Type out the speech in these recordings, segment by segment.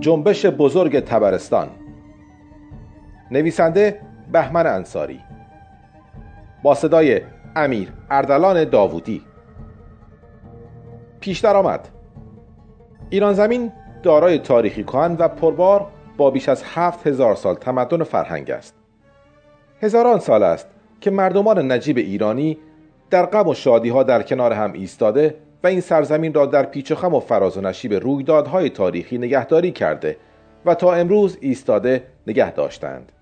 جنبش بزرگ تبرستان. نویسنده بهمن انصاری. با صدای امیر اردلان داوودی. پیش درآمد ایران زمین دارای تاریخی کهن و پربار با بیش از هفت هزار سال تمدن و فرهنگ است. هزاران سال است که مردمان نجیب ایرانی در غم و شادی ها در کنار هم ایستاده و این سرزمین را در پیچ و خم و فراز و نشیب رویدادهای تاریخی نگهداری کرده و تا امروز ایستاده نگه داشتند.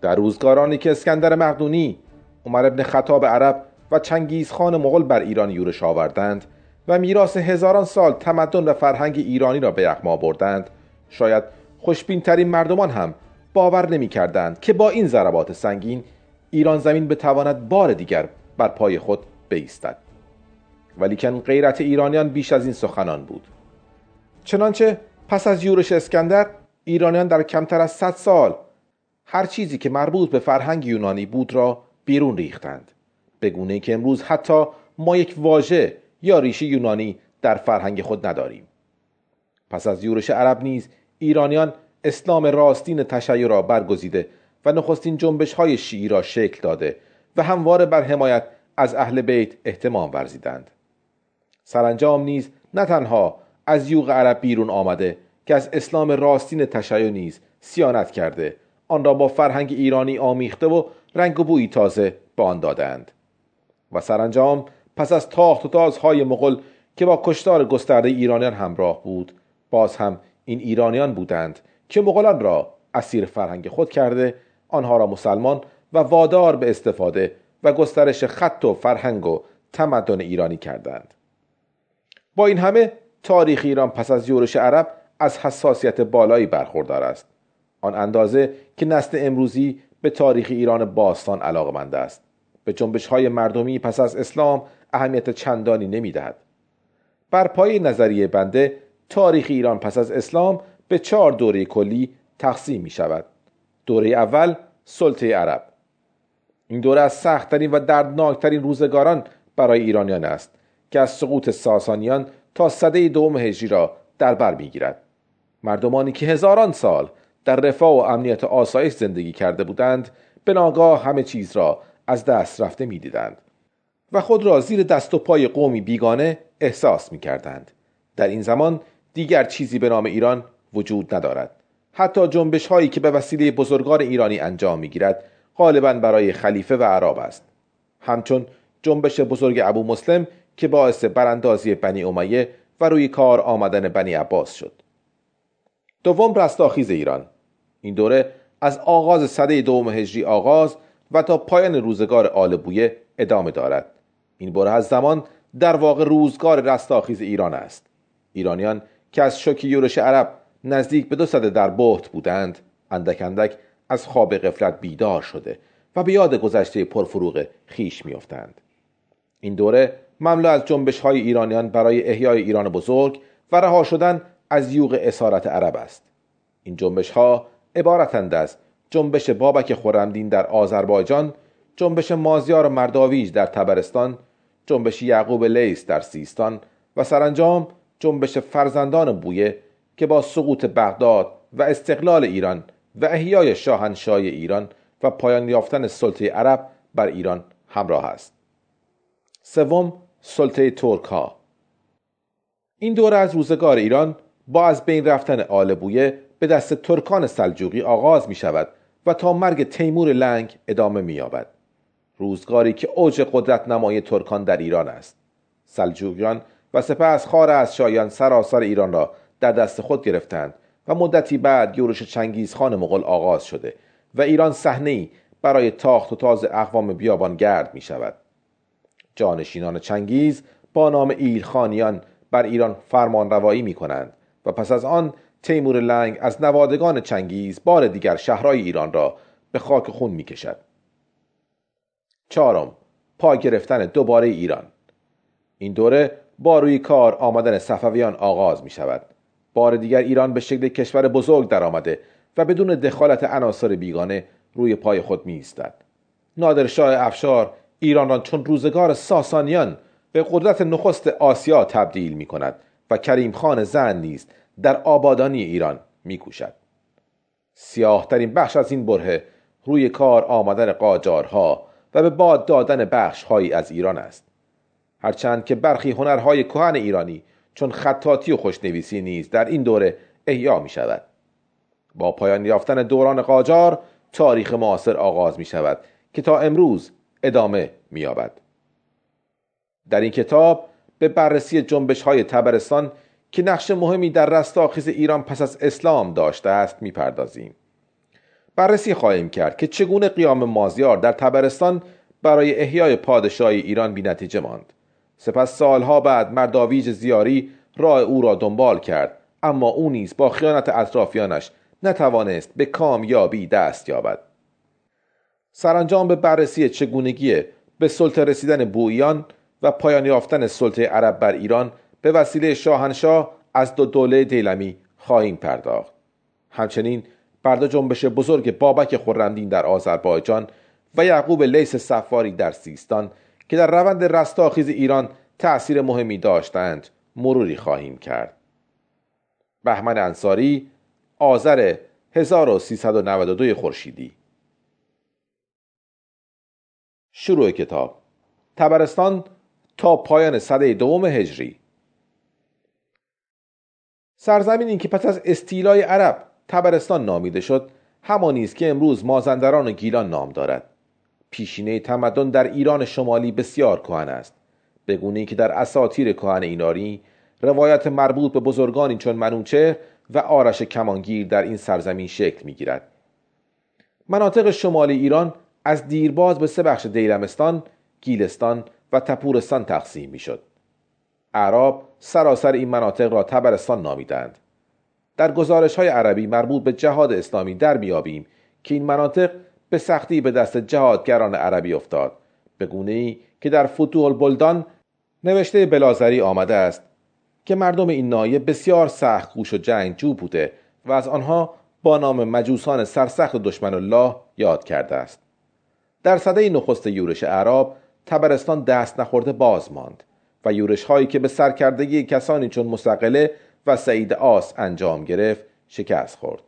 در روزگارانی که اسکندر مقدونی عمر ابن خطاب عرب و چنگیز خان مغل بر ایران یورش آوردند و میراث هزاران سال تمدن و فرهنگ ایرانی را به یخما بردند شاید خوشبین ترین مردمان هم باور نمی کردند که با این ضربات سنگین ایران زمین بتواند بار دیگر بر پای خود بایستد ولیکن غیرت ایرانیان بیش از این سخنان بود. چنانچه پس از یورش اسکندر ایرانیان در کمتر از 100 سال هر چیزی که مربوط به فرهنگ یونانی بود را بیرون ریختند. به گونه که امروز حتی ما یک واژه یا ریشه یونانی در فرهنگ خود نداریم. پس از یورش عرب نیز ایرانیان اسلام راستین تشیع را برگزیده و نخستین جنبش های شیعی را شکل داده و همواره بر حمایت از اهل بیت احتمام ورزیدند. سرانجام نیز نه تنها از یوغ عرب بیرون آمده که از اسلام راستین تشیع نیز سیانت کرده آن را با فرهنگ ایرانی آمیخته و رنگ و بویی تازه به آن دادند و سرانجام پس از تاخت و تازهای مغل که با کشتار گسترده ایرانیان همراه بود باز هم این ایرانیان بودند که مغولان را اسیر فرهنگ خود کرده آنها را مسلمان و وادار به استفاده و گسترش خط و فرهنگ و تمدن ایرانی کردند. با این همه تاریخ ایران پس از یورش عرب از حساسیت بالایی برخوردار است. آن اندازه که نسل امروزی به تاریخ ایران باستان علاقمند است. به جنبش های مردمی پس از اسلام اهمیت چندانی نمی‌دهد. بر پای نظریه بنده تاریخ ایران پس از اسلام به چهار دوره کلی تقسیم می شود دوره اول سلطه عرب. این دوره از سختترین و دردناکترین روزگاران برای ایرانیان است که از سقوط ساسانیان تا صده دوم هجری را در بر می‌گیرد. مردمانی که هزاران سال در رفاه و امنیت آسایش زندگی کرده بودند به ناگاه همه چیز را از دست رفته می‌دیدند. و خود را زیر دست و پای قومی بیگانه احساس می کردند. در این زمان دیگر چیزی به نام ایران وجود ندارد. حتی جنبش هایی که به وسیله بزرگان ایرانی انجام می گیرد غالبا برای خلیفه و عرب است. همچون جنبش بزرگ ابو مسلم که باعث براندازی بنی امیه و روی کار آمدن بنی عباس شد. دوم رستاخیز ایران. این دوره از آغاز صده دوم هجری آغاز و تا پایان روزگار آل بویه ادامه دارد. این بره از زمان در واقع روزگار رستاخیز ایران است. ایرانیان که از شوک یورش عرب نزدیک به دو صده در بهت بودند اندک اندک از خواب قفلت بیدار شده و به یاد گذشته پرفروغ خیش میافتند. این دوره مملو از جنبش های ایرانیان برای احیای ایران بزرگ و رها شدن از یوغ اسارت عرب است. این جنبش ها عبارتند از جنبش بابک خورمدین در آذربایجان جنبش مازیار مرداویج در تبرستان جنبش یعقوب لیس در سیستان و سرانجام جنبش فرزندان بویه که با سقوط بغداد و استقلال ایران و احیای شاهنشاهی ایران و پایان یافتن سلطه عرب بر ایران همراه است سوم سلطه ترک ها این دوره از روزگار ایران با از بین رفتن آل بویه به دست ترکان سلجوقی آغاز می شود و تا مرگ تیمور لنگ ادامه می یابد. روزگاری که اوج قدرت نمای ترکان در ایران است. سلجوقیان و سپس خار از شایان سراسر ایران را در دست خود گرفتند و مدتی بعد یورش چنگیز خان مغل آغاز شده و ایران صحنه برای تاخت و تاز اقوام بیابان گرد می شود. جانشینان چنگیز با نام ایلخانیان بر ایران فرمان روایی می کنند و پس از آن تیمور لنگ از نوادگان چنگیز بار دیگر شهرهای ایران را به خاک خون می کشد. چهارم پا گرفتن دوباره ایران. این دوره با روی کار آمدن صفویان آغاز می شود بار دیگر ایران به شکل کشور بزرگ درآمده و بدون دخالت عناصر بیگانه روی پای خود می ایستد نادرشاه افشار ایران را چون روزگار ساسانیان به قدرت نخست آسیا تبدیل می کند و کریم خان زن نیز در آبادانی ایران می کوشد. سیاهترین بخش از این بره روی کار آمدن قاجارها و به باد دادن بخش هایی از ایران است. هرچند که برخی هنرهای کهن ایرانی چون خطاطی و خوشنویسی نیز در این دوره احیا می شود. با پایان یافتن دوران قاجار تاریخ معاصر آغاز می شود که تا امروز ادامه می یابد. در این کتاب به بررسی جنبش های تبرستان که نقش مهمی در رستاخیز ایران پس از اسلام داشته است می‌پردازیم. بررسی خواهیم کرد که چگونه قیام مازیار در تبرستان برای احیای پادشاهی ایران بی نتیجه ماند. سپس سالها بعد مرداویج زیاری راه او را دنبال کرد اما او نیز با خیانت اطرافیانش نتوانست به کامیابی دست یابد. سرانجام به بررسی چگونگی به سلطه رسیدن بویان و پایان یافتن سلطه عرب بر ایران به وسیله شاهنشاه از دو دوله دیلمی خواهیم پرداخت همچنین بر دو جنبش بزرگ بابک خرمدین در آذربایجان و یعقوب لیس سفاری در سیستان که در روند رستاخیز ایران تأثیر مهمی داشتند مروری خواهیم کرد. بهمن انصاری آذر 1392 خورشیدی. شروع کتاب تبرستان تا پایان سده دوم هجری. سرزمینی که پس از استیلای عرب تبرستان نامیده شد همانی است که امروز مازندران و گیلان نام دارد پیشینه تمدن در ایران شمالی بسیار کهن است به که در اساطیر کهن ایناری روایت مربوط به بزرگانی چون منوچهر و آرش کمانگیر در این سرزمین شکل می‌گیرد مناطق شمالی ایران از دیرباز به سه بخش دیلمستان، گیلستان و تپورستان تقسیم می‌شد. اعراب سراسر این مناطق را تبرستان نامیدند. در گزارش های عربی مربوط به جهاد اسلامی در بیابیم که این مناطق به سختی به دست جهادگران عربی افتاد. به گونه ای که در فتوح البلدان نوشته بلازری آمده است که مردم این نایه بسیار سخت گوش و جنگجو بوده و از آنها با نام مجوسان سرسخت دشمن الله یاد کرده است. در صده نخست یورش اعراب تبرستان دست نخورده باز ماند و یورش هایی که به سرکردگی کسانی چون مستقله و سعید آس انجام گرفت شکست خورد.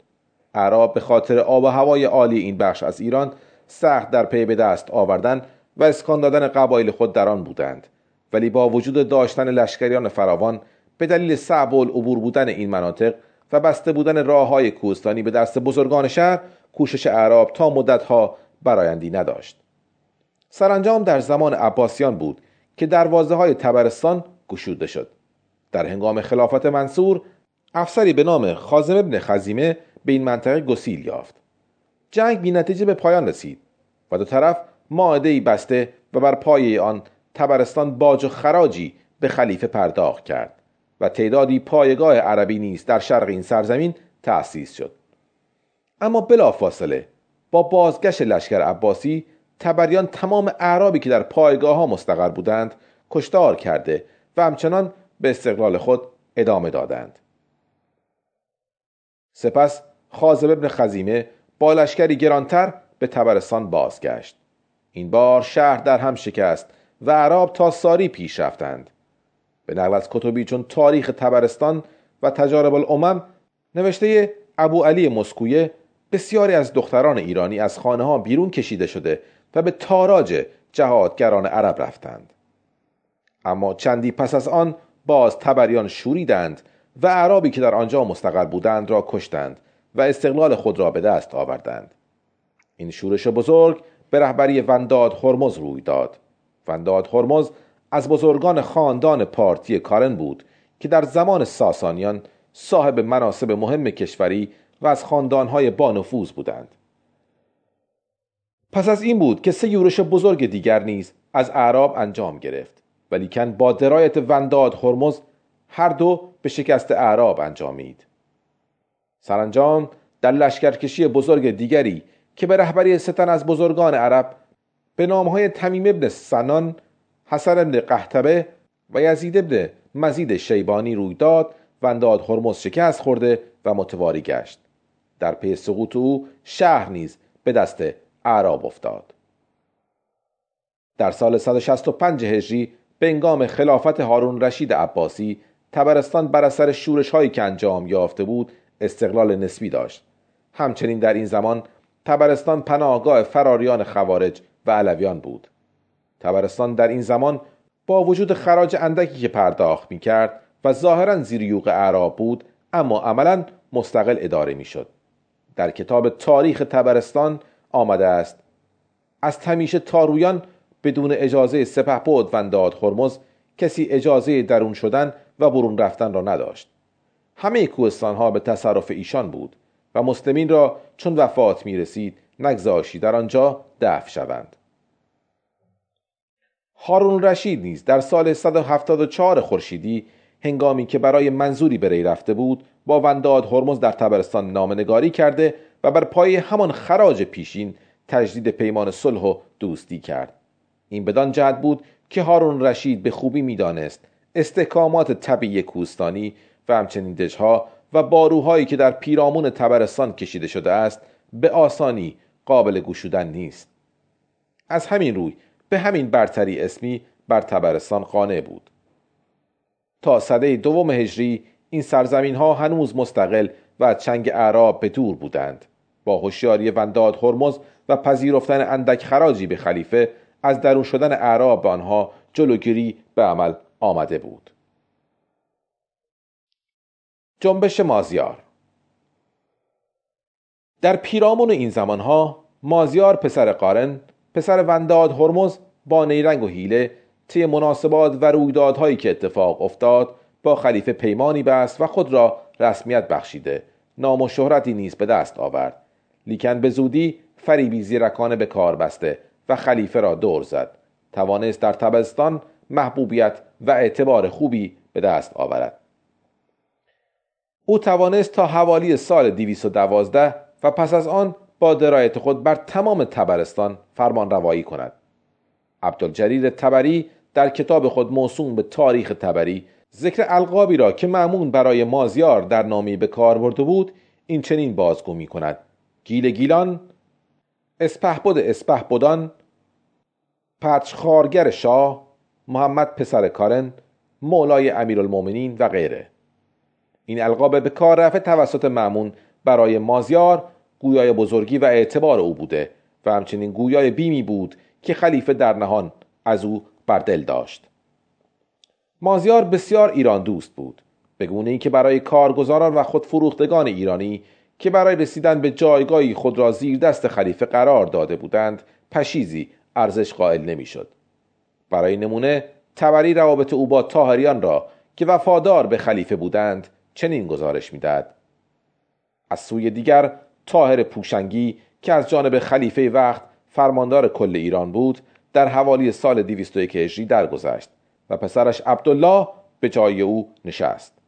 اعراب به خاطر آب و هوای عالی این بخش از ایران سخت در پی به دست آوردن و اسکان دادن قبایل خود در آن بودند. ولی با وجود داشتن لشکریان فراوان به دلیل صعب العبور بودن این مناطق و بسته بودن راه های کوهستانی به دست بزرگان شهر کوشش اعراب تا مدتها برایندی نداشت. سرانجام در زمان عباسیان بود که دروازه های تبرستان گشوده شد. در هنگام خلافت منصور افسری به نام خازم ابن خزیمه به این منطقه گسیل یافت. جنگ بی نتیجه به پایان رسید و دو طرف ماعده بسته و بر پایه آن تبرستان باج و خراجی به خلیفه پرداخت کرد و تعدادی پایگاه عربی نیز در شرق این سرزمین تأسیس شد. اما بلافاصله با بازگشت لشکر عباسی تبریان تمام اعرابی که در پایگاه ها مستقر بودند کشتار کرده و همچنان به استقلال خود ادامه دادند. سپس خازم ابن خزیمه با لشکری گرانتر به تبرستان بازگشت. این بار شهر در هم شکست و عرب تا ساری پیش رفتند. به نقل از کتبی چون تاریخ تبرستان و تجارب الامم نوشته ابو علی مسکویه بسیاری از دختران ایرانی از خانه ها بیرون کشیده شده و به تاراج جهادگران عرب رفتند. اما چندی پس از آن باز تبریان شوریدند و عربی که در آنجا مستقر بودند را کشتند و استقلال خود را به دست آوردند. این شورش بزرگ به رهبری ونداد هرمز روی داد. ونداد هرمز از بزرگان خاندان پارتی کارن بود که در زمان ساسانیان صاحب مناسب مهم کشوری و از خاندانهای بانفوذ بودند. پس از این بود که سه یورش بزرگ دیگر نیز از اعراب انجام گرفت. ولیکن با درایت ونداد هرمز هر دو به شکست اعراب انجامید. سرانجام در لشکرکشی بزرگ دیگری که به رهبری ستن از بزرگان عرب به نامهای تمیم ابن سنان حسن ابن قهتبه و یزید ابن مزید شیبانی روی داد ونداد هرمز شکست خورده و متواری گشت. در پی سقوط او شهر نیز به دست اعراب افتاد. در سال 165 هجری به انگام خلافت هارون رشید عباسی تبرستان بر اثر شورش هایی که انجام یافته بود استقلال نسبی داشت همچنین در این زمان تبرستان پناهگاه فراریان خوارج و علویان بود تبرستان در این زمان با وجود خراج اندکی که پرداخت می کرد و ظاهرا زیر یوغ اعراب بود اما عملا مستقل اداره می شد. در کتاب تاریخ تبرستان آمده است از تمیشه تارویان بدون اجازه سپه بود ونداد هرمز کسی اجازه درون شدن و برون رفتن را نداشت. همه کوهستان ها به تصرف ایشان بود و مسلمین را چون وفات می رسید نگذاشی در آنجا دفع شوند. هارون رشید نیز در سال 174 خورشیدی هنگامی که برای منظوری به ری رفته بود با ونداد هرمز در تبرستان نامنگاری کرده و بر پای همان خراج پیشین تجدید پیمان صلح و دوستی کرد. این بدان جهت بود که هارون رشید به خوبی می‌دانست استحکامات طبیعی کوستانی و همچنین دژها و باروهایی که در پیرامون تبرستان کشیده شده است به آسانی قابل گشودن نیست. از همین روی به همین برتری اسمی بر تبرستان قانع بود. تا صده دوم هجری این سرزمین ها هنوز مستقل و چنگ اعراب به دور بودند. با هوشیاری ونداد هرمز و پذیرفتن اندک خراجی به خلیفه از درون شدن اعراب به آنها جلوگیری به عمل آمده بود. جنبش مازیار در پیرامون این زمانها مازیار پسر قارن پسر ونداد هرمز با نیرنگ و حیله طی مناسبات و رویدادهایی که اتفاق افتاد با خلیفه پیمانی بست و خود را رسمیت بخشیده نام و شهرتی نیز به دست آورد. لیکن به زودی فریبی زیرکانه به کار بسته و خلیفه را دور زد. توانست در تبستان محبوبیت و اعتبار خوبی به دست آورد. او توانست تا حوالی سال 212 و پس از آن با درایت خود بر تمام تبرستان فرمان روایی کند. عبدالجریر تبری در کتاب خود موسوم به تاریخ تبری ذکر القابی را که معمون برای مازیار در نامی به کار برده بود این چنین بازگو می کند گیل گیلان اسپهبد اسپهبدان پرچخارگر شاه محمد پسر کارن مولای امیرالمؤمنین و غیره. این القاب به کار رفته توسط معمون برای مازیار گویای بزرگی و اعتبار او بوده و همچنین گویای بیمی بود که خلیفه در نهان از او بر دل داشت. مازیار بسیار ایران دوست بود به گونه ای که برای کارگزاران و خودفروختگان ایرانی که برای رسیدن به جایگاهی خود را زیر دست خلیفه قرار داده بودند پشیزی ارزش قائل نمی‌شد. برای نمونه تبری روابط او با تاهریان را که وفادار به خلیفه بودند چنین گزارش می‌داد از سوی دیگر تاهر پوشنگی که از جانب خلیفه وقت فرماندار کل ایران بود در حوالی سال 201 هجری درگذشت و پسرش عبدالله به جای او نشست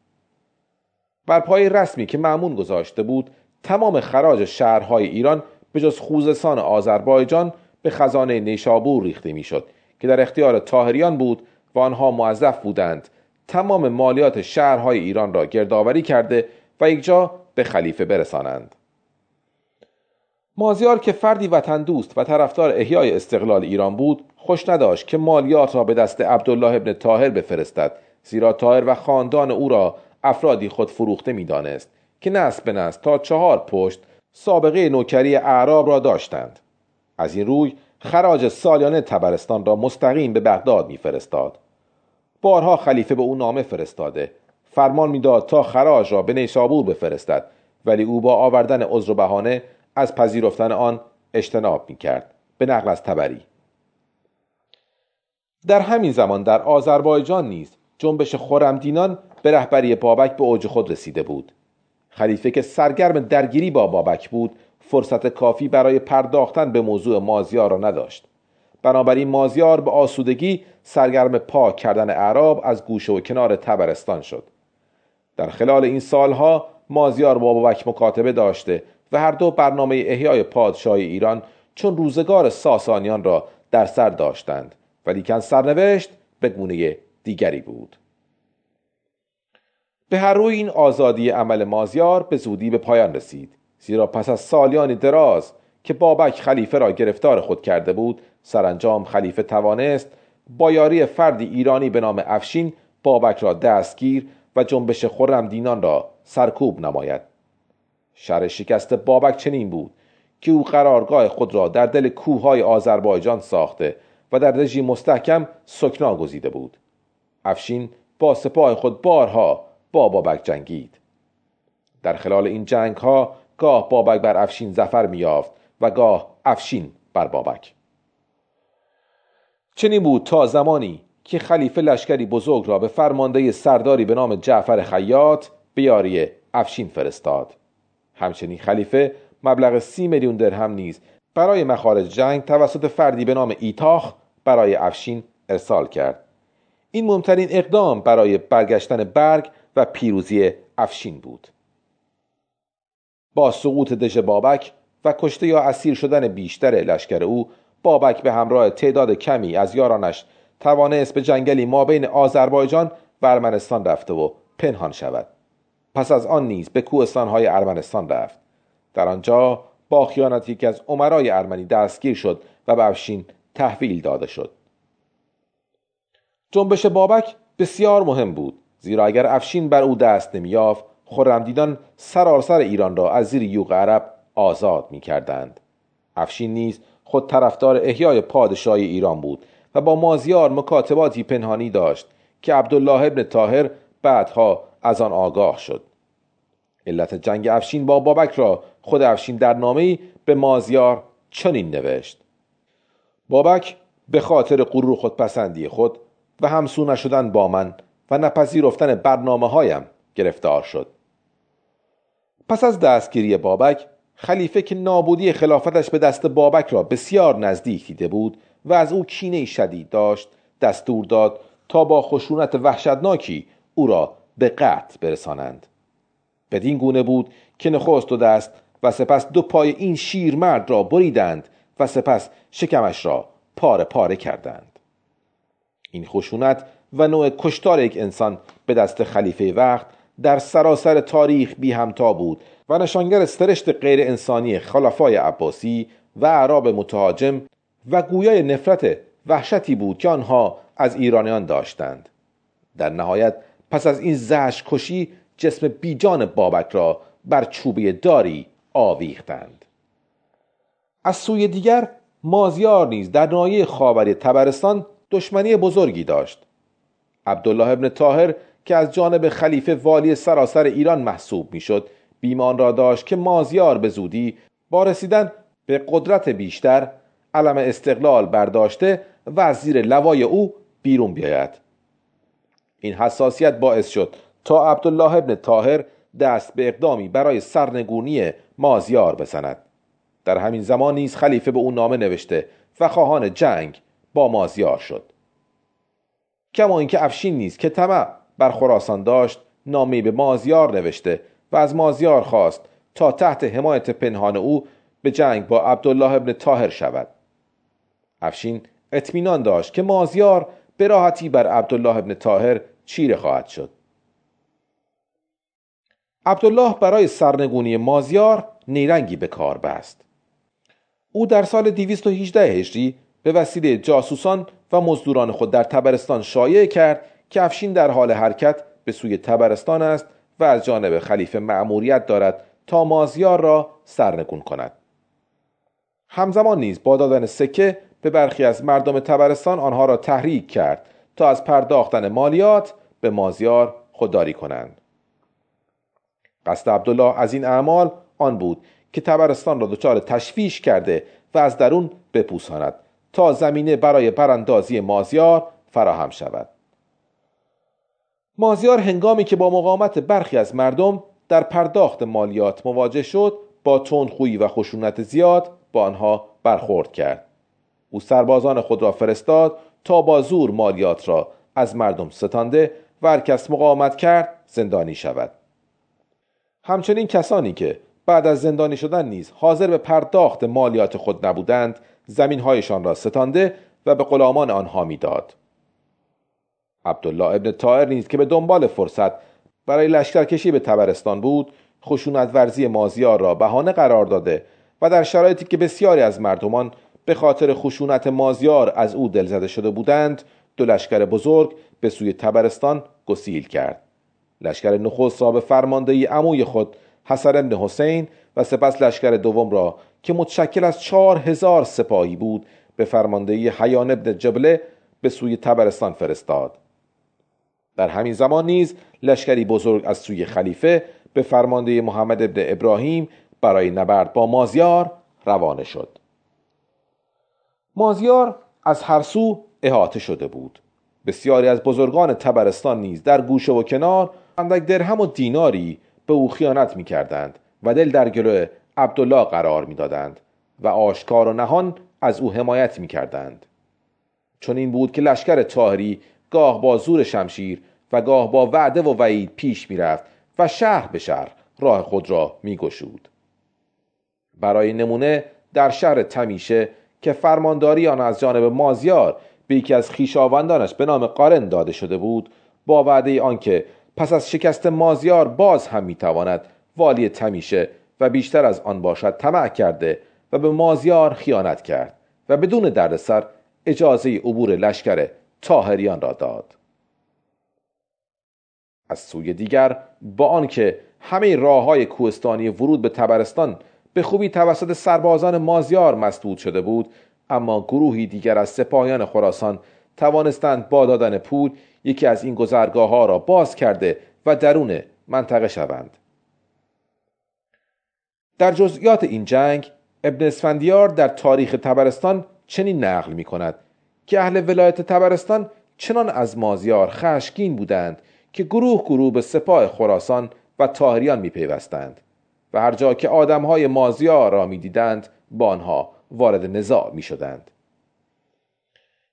بر پای رسمی که معمون گذاشته بود تمام خراج شهرهای ایران به جز خوزستان آذربایجان به خزانه نیشابور ریخته می‌شد که در اختیار تاهریان بود و آنها موظف بودند تمام مالیات شهرهای ایران را گردآوری کرده و یک جا به خلیفه برسانند. مازیار که فردی وطن دوست و طرفدار احیای استقلال ایران بود خوش نداشت که مالیات را به دست عبدالله ابن تاهر بفرستد زیرا تاهر و خاندان او را افرادی خود فروخته می‌دانست که نسل به نسل تا چهار پشت سابقه نوکری اعراب را داشتند. از این روی خراج سالیانه تبرستان را مستقیم به بغداد میفرستاد. بارها خلیفه به او نامه فرستاده. فرمان می‌داد تا خراج را به نیشابور بفرستد ولی او با آوردن عذر و بهانه از پذیرفتن آن اجتناب می‌کرد به نقل از تبری. در همین زمان در آذربایجان نیز جنبش خورمدینان به رهبری بابک به اوج خود رسیده بود. خلیفه که سرگرم درگیری با بابک بود فرصت کافی برای پرداختن به موضوع مازیار را نداشت. بنابراین مازیار به آسودگی سرگرم پاک کردن اعراب از گوشه و کنار تبرستان شد. در خلال این سالها مازیار با بابک مکاتبه داشته و هر دو برنامه احیای پادشاهی ایران چون روزگار ساسانیان را در سر داشتند ولیکن سرنوشت به گونه دیگری بود. به هر روی این آزادی عمل مازیار به زودی به پایان رسید. زیرا پس از سالیانی دراز که بابک خلیفه را گرفتار خود کرده بود سرانجام خلیفه توانست با یاری فردی ایرانی به نام افشین بابک را دستگیر و جنبش خرم دینان را سرکوب نماید. شر شکست بابک چنین بود که او قرارگاه خود را در دل کوههای آذربایجان ساخته و در رژیم مستحکم سکنا گزیده بود. افشین با سپاه خود بارها با بابک جنگید. در خلال این جنگ ها گاه بابک بر افشین زفر میافت و گاه افشین بر بابک. چنین بود تا زمانی که خلیفه لشکری بزرگ را به فرمانده سرداری به نام جعفر خیاط به یاری افشین فرستاد. همچنین خلیفه مبلغ سی میلیون درهم نیز برای مخارج جنگ توسط فردی به نام ایتاخ برای افشین ارسال کرد. این مهمترین اقدام برای برگشتن برگ و پیروزی افشین بود. با سقوط دژ بابک و کشته یا اسیر شدن بیشتر لشکر او بابک به همراه تعداد کمی از یارانش توانست به جنگلی ما بین آذربایجان و ارمنستان رفته و پنهان شود. پس از آن نیز به کوهستانهای ارمنستان رفت. در آنجا با خیانت یکی از عمرای ارمنی دستگیر شد و به افشین تحویل داده شد. جنبش بابک بسیار مهم بود زیرا اگر افشین بر او دست نمیافت خرمدیدان سراسر ایران را از زیر یوغ عرب آزاد می کردند. افشین نیز خود طرفدار احیای پادشاهی ایران بود و با مازیار مکاتباتی پنهانی داشت که عبدالله ابن تاهر بعدها از آن آگاه شد. علت جنگ افشین با بابک را خود افشین در نامه‌ای به مازیار چنین نوشت. بابک به خاطر غرور خودپسندی خود و همسو نشدن با من و نپذیرفتن برنامه هایم گرفتار شد. پس از دستگیری بابک خلیفه که نابودی خلافتش به دست بابک را بسیار نزدیک دیده بود و از او کینه شدید داشت دستور داد تا با خشونت وحشتناکی او را به قطع برسانند. بدین گونه بود که نخست دو دست و سپس دو پای این شیرمرد را بریدند و سپس شکمش را پاره پاره کردند. این خشونت و نوع کشتار یک انسان به دست خلیفه وقت در سراسر تاریخ بی همتا بود و نشانگر سرشت غیر انسانی خلفای عباسی و عرب متهاجم و گویای نفرت وحشتی بود که آنها از ایرانیان داشتند. در نهایت پس از این زش کشی جسم بیجان بابک را بر چوبه داری آویختند. از سوی دیگر مازیار نیز در نایه خاوری تبرستان دشمنی بزرگی داشت. عبدالله ابن طاهر که از جانب خلیفه والی سراسر ایران محسوب می‌شد. بیمان را داشت که مازیار به زودی با رسیدن به قدرت بیشتر علم استقلال برداشته و از زیر لوای او بیرون بیاید. این حساسیت باعث شد تا عبدالله ابن طاهر دست به اقدامی برای سرنگونی مازیار بزند. در همین زمان نیز خلیفه به او نامه نوشته و خواهان جنگ با مازیار شد. کما اینکه افشین نیز که طمع بر خراسان داشت نامه به مازیار نوشته و از مازیار خواست تا تحت حمایت پنهان او به جنگ با عبدالله ابن طاهر شود. افشین اطمینان داشت که مازیار به راحتی بر عبدالله ابن طاهر چیره خواهد شد. عبدالله برای سرنگونی مازیار نیرنگی به کار بست. او در سال 218 هجری به وسیله جاسوسان و مزدوران خود در تبرستان شایع کرد که افشین در حال حرکت به سوی تبرستان است و از جانب خلیفه مأموریت دارد تا مازیار را سرنگون کند. همزمان نیز با دادن سکه به برخی از مردم تبرستان آنها را تحریک کرد تا از پرداختن مالیات به مازیار خودداری کنند. قصد عبدالله از این اعمال آن بود که تبرستان را دچار تشویش کرده و از درون بپوساند تا زمینه برای براندازی مازیار فراهم شود. مازیار هنگامی که با مقاومت برخی از مردم در پرداخت مالیات مواجه شد با تندخویی و خشونت زیاد با آنها برخورد کرد. او سربازان خود را فرستاد تا با زور مالیات را از مردم ستانده و هر کس مقاومت کرد زندانی شود. همچنین کسانی که بعد از زندانی شدن نیز حاضر به پرداخت مالیات خود نبودند زمینهایشان را ستانده و به غلامان آنها می‌داد. عبدالله ابن طائر نیز که به دنبال فرصت برای لشکرکشی به تبرستان بود خشونت ورزی مازیار را بهانه قرار داده و در شرایطی که بسیاری از مردمان به خاطر خشونت مازیار از او دلزده شده بودند دو لشکر بزرگ به سوی تبرستان گسیل کرد. لشکر نخست به فرماندهی عموی خود حسن ابن حسین و سپس لشکر دوم را که متشکل از چهار هزار سپاهی بود به فرماندهی حیان ابن جبله به سوی تبرستان فرستاد. در همین زمان نیز لشکری بزرگ از سوی خلیفه به فرماندهی محمد ابن ابراهیم برای نبرد با مازیار روانه شد مازیار از هر سو احاطه شده بود بسیاری از بزرگان تبرستان نیز در گوشه و کنار اندک درهم و دیناری به او خیانت می کردند و دل در گلو عبدالله قرار می دادند و آشکار و نهان از او حمایت می کردند. چون این بود که لشکر تاهری گاه با زور شمشیر و گاه با وعده و وعید پیش می رفت و شهر به شهر راه خود را می گشود. برای نمونه در شهر تمیشه که فرمانداری آن از جانب مازیار به یکی از خیشاوندانش به نام قارن داده شده بود با وعده آنکه پس از شکست مازیار باز هم می‌تواند والی تمیشه و بیشتر از آن باشد طمع کرده و به مازیار خیانت کرد و بدون دردسر اجازه عبور لشکر تاهریان را داد. از سوی دیگر با آنکه همه راه های کوهستانی ورود به تبرستان به خوبی توسط سربازان مازیار مسدود شده بود اما گروهی دیگر از سپاهیان خراسان توانستند با دادن پول یکی از این گذرگاه ها را باز کرده و درون منطقه شوند. در جزئیات این جنگ ابن اسفندیار در تاریخ تبرستان چنین نقل می کند که اهل ولایت تبرستان چنان از مازیار خشکین بودند که گروه گروه به سپاه خراسان و تاهریان می پیوستند و هر جا که آدمهای مازیار را می دیدند با آنها وارد نزاع می شدند.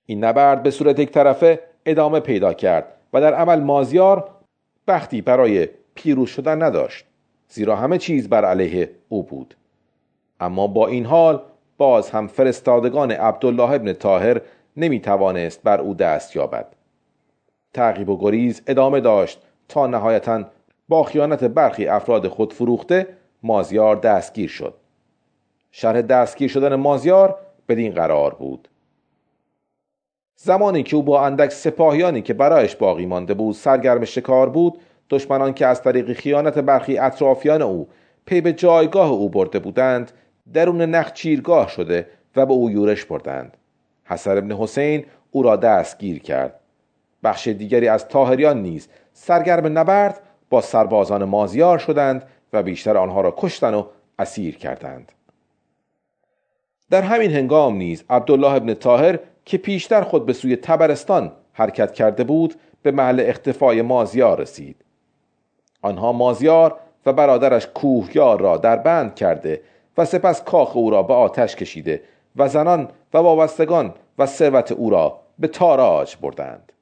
این نبرد به صورت یک طرفه ادامه پیدا کرد و در عمل مازیار بختی برای پیروز شدن نداشت زیرا همه چیز بر علیه او بود اما با این حال باز هم فرستادگان عبدالله ابن تاهر نمی توانست بر او دست یابد. تعقیب و گریز ادامه داشت تا نهایتا با خیانت برخی افراد خود فروخته مازیار دستگیر شد. شرح دستگیر شدن مازیار بدین قرار بود. زمانی که او با اندک سپاهیانی که برایش باقی مانده بود سرگرم شکار بود دشمنان که از طریق خیانت برخی اطرافیان او پی به جایگاه او برده بودند درون نخ چیرگاه شده و به او یورش بردند. حسن ابن حسین او را دستگیر کرد. بخش دیگری از تاهریان نیز سرگرم نبرد با سربازان مازیار شدند و بیشتر آنها را کشتن و اسیر کردند. در همین هنگام نیز عبدالله ابن تاهر که پیشتر خود به سوی تبرستان حرکت کرده بود به محل اختفای مازیار رسید. آنها مازیار و برادرش کوهیار را در بند کرده و سپس کاخ او را به آتش کشیده و زنان و وابستگان و ثروت او را به تاراج بردند.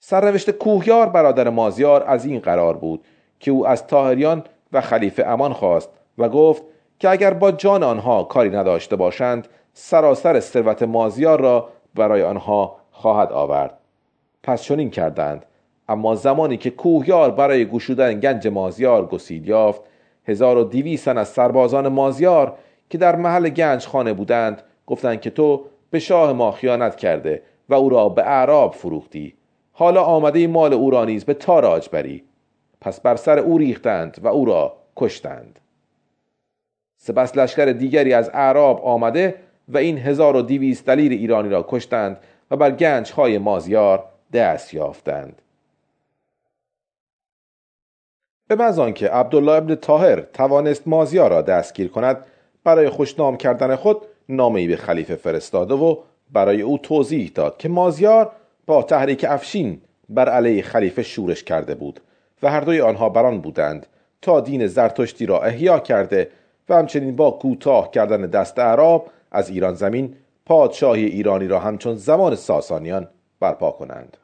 سرنوشت کوهیار برادر مازیار از این قرار بود که او از تاهریان و خلیفه امان خواست و گفت که اگر با جان آنها کاری نداشته باشند سراسر ثروت مازیار را برای آنها خواهد آورد. پس چنین کردند. اما زمانی که کوهیار برای گشودن گنج مازیار گسیل یافت هزار و دیویستن از سربازان مازیار که در محل گنج خانه بودند گفتند که تو به شاه ما خیانت کرده و او را به اعراب فروختی. حالا آمده مال او را نیز به تاراج بری. پس بر سر او ریختند و او را کشتند. سپس لشکر دیگری از اعراب آمده و این هزار و دیویست دلیر ایرانی را کشتند و بر گنج های مازیار دست یافتند. به محض که عبدالله ابن تاهر توانست مازیار را دستگیر کند برای خوشنام کردن خود نامهای به خلیفه فرستاده و برای او توضیح داد که مازیار با تحریک افشین بر علیه خلیفه شورش کرده بود و هر دوی آنها بران بودند تا دین زرتشتی را احیا کرده و همچنین با کوتاه کردن دست عرب از ایران زمین پادشاهی ایرانی را همچون زمان ساسانیان برپا کنند.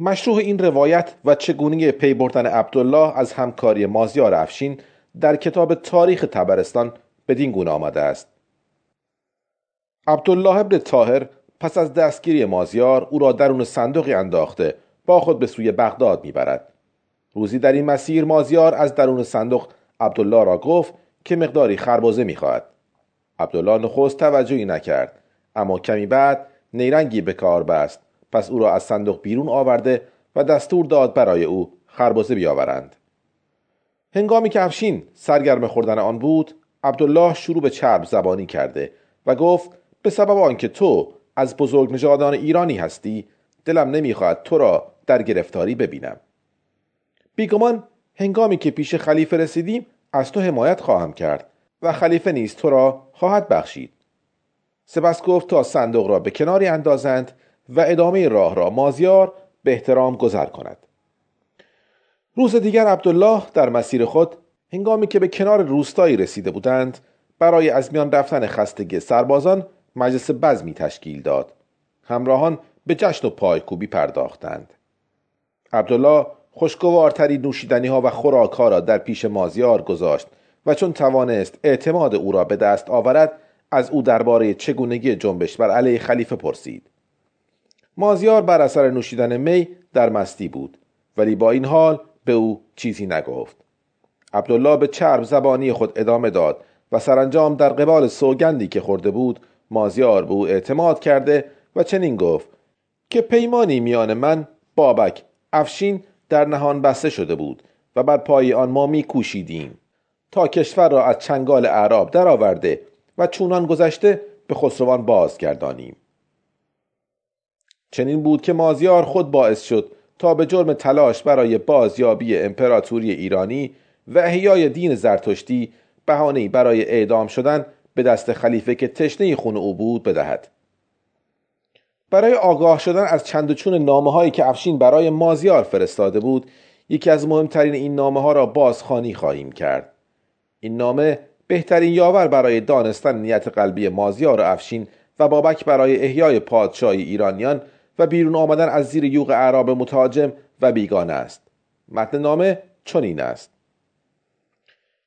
مشروع این روایت و چگونگی پی بردن عبدالله از همکاری مازیار افشین در کتاب تاریخ تبرستان بدین گونه آمده است. عبدالله ابن تاهر پس از دستگیری مازیار او را درون صندوقی انداخته با خود به سوی بغداد می‌برد. روزی در این مسیر مازیار از درون صندوق عبدالله را گفت که مقداری خربازه می‌خواهد. عبدالله نخست توجهی نکرد اما کمی بعد نیرنگی به کار بست. پس او را از صندوق بیرون آورده و دستور داد برای او خربازه بیاورند. هنگامی که افشین سرگرم خوردن آن بود عبدالله شروع به چرب زبانی کرده و گفت به سبب آنکه تو از بزرگ نژادان ایرانی هستی دلم نمی‌خواهد تو را در گرفتاری ببینم. بیگمان هنگامی که پیش خلیفه رسیدیم از تو حمایت خواهم کرد و خلیفه نیز تو را خواهد بخشید. سپس گفت تا صندوق را به کناری اندازند و ادامه راه را مازیار به احترام گذر کند. روز دیگر عبدالله در مسیر خود هنگامی که به کنار روستایی رسیده بودند برای از میان رفتن خستگی سربازان مجلس بزمی تشکیل داد. همراهان به جشن و پایکوبی پرداختند. عبدالله خوشگوارتری نوشیدنی ها و خوراک ها را در پیش مازیار گذاشت و چون توانست اعتماد او را به دست آورد از او درباره چگونگی جنبش بر علیه خلیفه پرسید. مازیار بر اثر نوشیدن می در مستی بود ولی با این حال به او چیزی نگفت. عبدالله به چرب زبانی خود ادامه داد و سرانجام در قبال سوگندی که خورده بود مازیار به او اعتماد کرده و چنین گفت که پیمانی میان من بابک افشین در نهان بسته شده بود و بر پای آن ما میکوشیدیم تا کشور را از چنگال اعراب درآورده و چونان گذشته به خسروان بازگردانیم. چنین بود که مازیار خود باعث شد تا به جرم تلاش برای بازیابی امپراتوری ایرانی و احیای دین زرتشتی بهانه‌ای برای اعدام شدن به دست خلیفه که تشنه خون او بود بدهد. برای آگاه شدن از چند و چون نامه هایی که افشین برای مازیار فرستاده بود یکی از مهمترین این نامه ها را بازخانی خواهیم کرد. این نامه بهترین یاور برای دانستن نیت قلبی مازیار و افشین و بابک برای احیای پادشاهی ایرانیان و بیرون آمدن از زیر یوغ اعراب متاجم و بیگانه است. متن نامه چنین است.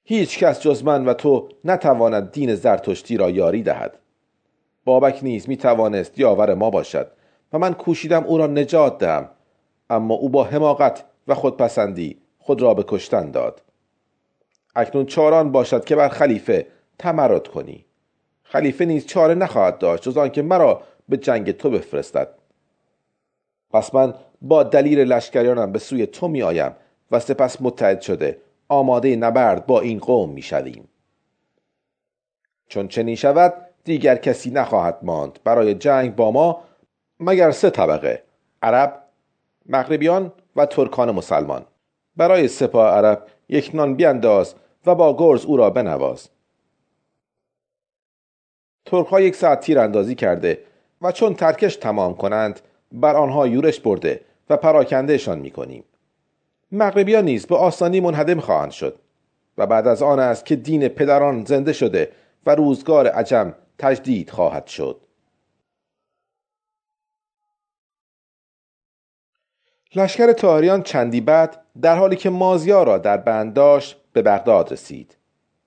هیچ کس جز من و تو نتواند دین زرتشتی را یاری دهد. بابک نیز می توانست یاور ما باشد و من کوشیدم او را نجات دهم اما او با حماقت و خودپسندی خود را به کشتن داد. اکنون چاران باشد که بر خلیفه تمرد کنی. خلیفه نیز چاره نخواهد داشت جز آنکه مرا به جنگ تو بفرستد. پس من با دلیل لشکریانم به سوی تو می آیم و سپس متحد شده آماده نبرد با این قوم می شویم. چون چنین شود دیگر کسی نخواهد ماند برای جنگ با ما مگر سه طبقه عرب مغربیان و ترکان مسلمان برای سپاه عرب یک نان بیانداز و با گرز او را بنواز ترک یک ساعت تیر اندازی کرده و چون ترکش تمام کنند بر آنها یورش برده و پراکندهشان می کنیم. مغربیان نیز به آسانی منهدم خواهند شد و بعد از آن است که دین پدران زنده شده و روزگار عجم تجدید خواهد شد. لشکر تاهریان چندی بعد در حالی که مازیا را در بند داشت به بغداد رسید.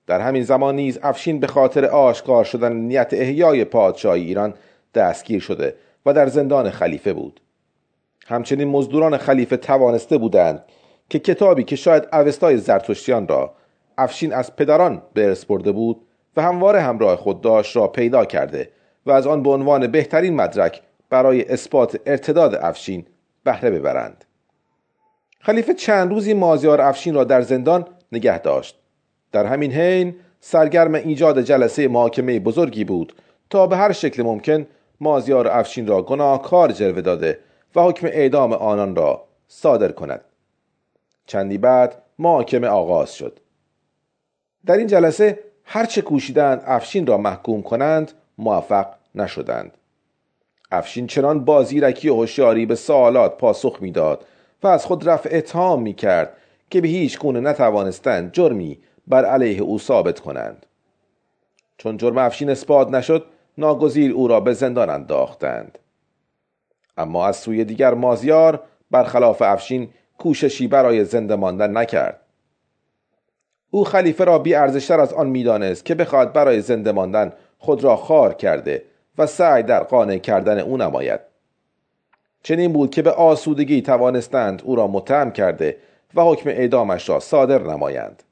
در همین زمان نیز افشین به خاطر آشکار شدن نیت احیای پادشاهی ایران دستگیر شده و در زندان خلیفه بود. همچنین مزدوران خلیفه توانسته بودند که کتابی که شاید اوستای زرتشتیان را افشین از پدران به ارث برده بود و همواره همراه خود داشت را پیدا کرده و از آن به عنوان بهترین مدرک برای اثبات ارتداد افشین بهره ببرند. خلیفه چند روزی مازیار افشین را در زندان نگه داشت. در همین حین سرگرم ایجاد جلسه محاکمه بزرگی بود تا به هر شکل ممکن مازیار افشین را گناهکار جلوه داده و حکم اعدام آنان را صادر کند. چندی بعد محاکمه آغاز شد. در این جلسه هرچه کوشیدند افشین را محکوم کنند موفق نشدند. افشین چنان بازیرکی و هوشیاری به سوالات پاسخ می‌داد و از خود رفع اتهام می کرد که به هیچ گونه نتوانستند جرمی بر علیه او ثابت کنند. چون جرم افشین اثبات نشد ناگزیر او را به زندان انداختند. اما از سوی دیگر مازیار برخلاف افشین کوششی برای زنده ماندن نکرد. او خلیفه را بی ارزشتر از آن می‌دانست که بخواهد برای زنده ماندن خود را خار کرده و سعی در قانع کردن او نماید. چنین بود که به آسودگی توانستند او را متهم کرده و حکم اعدامش را صادر نمایند.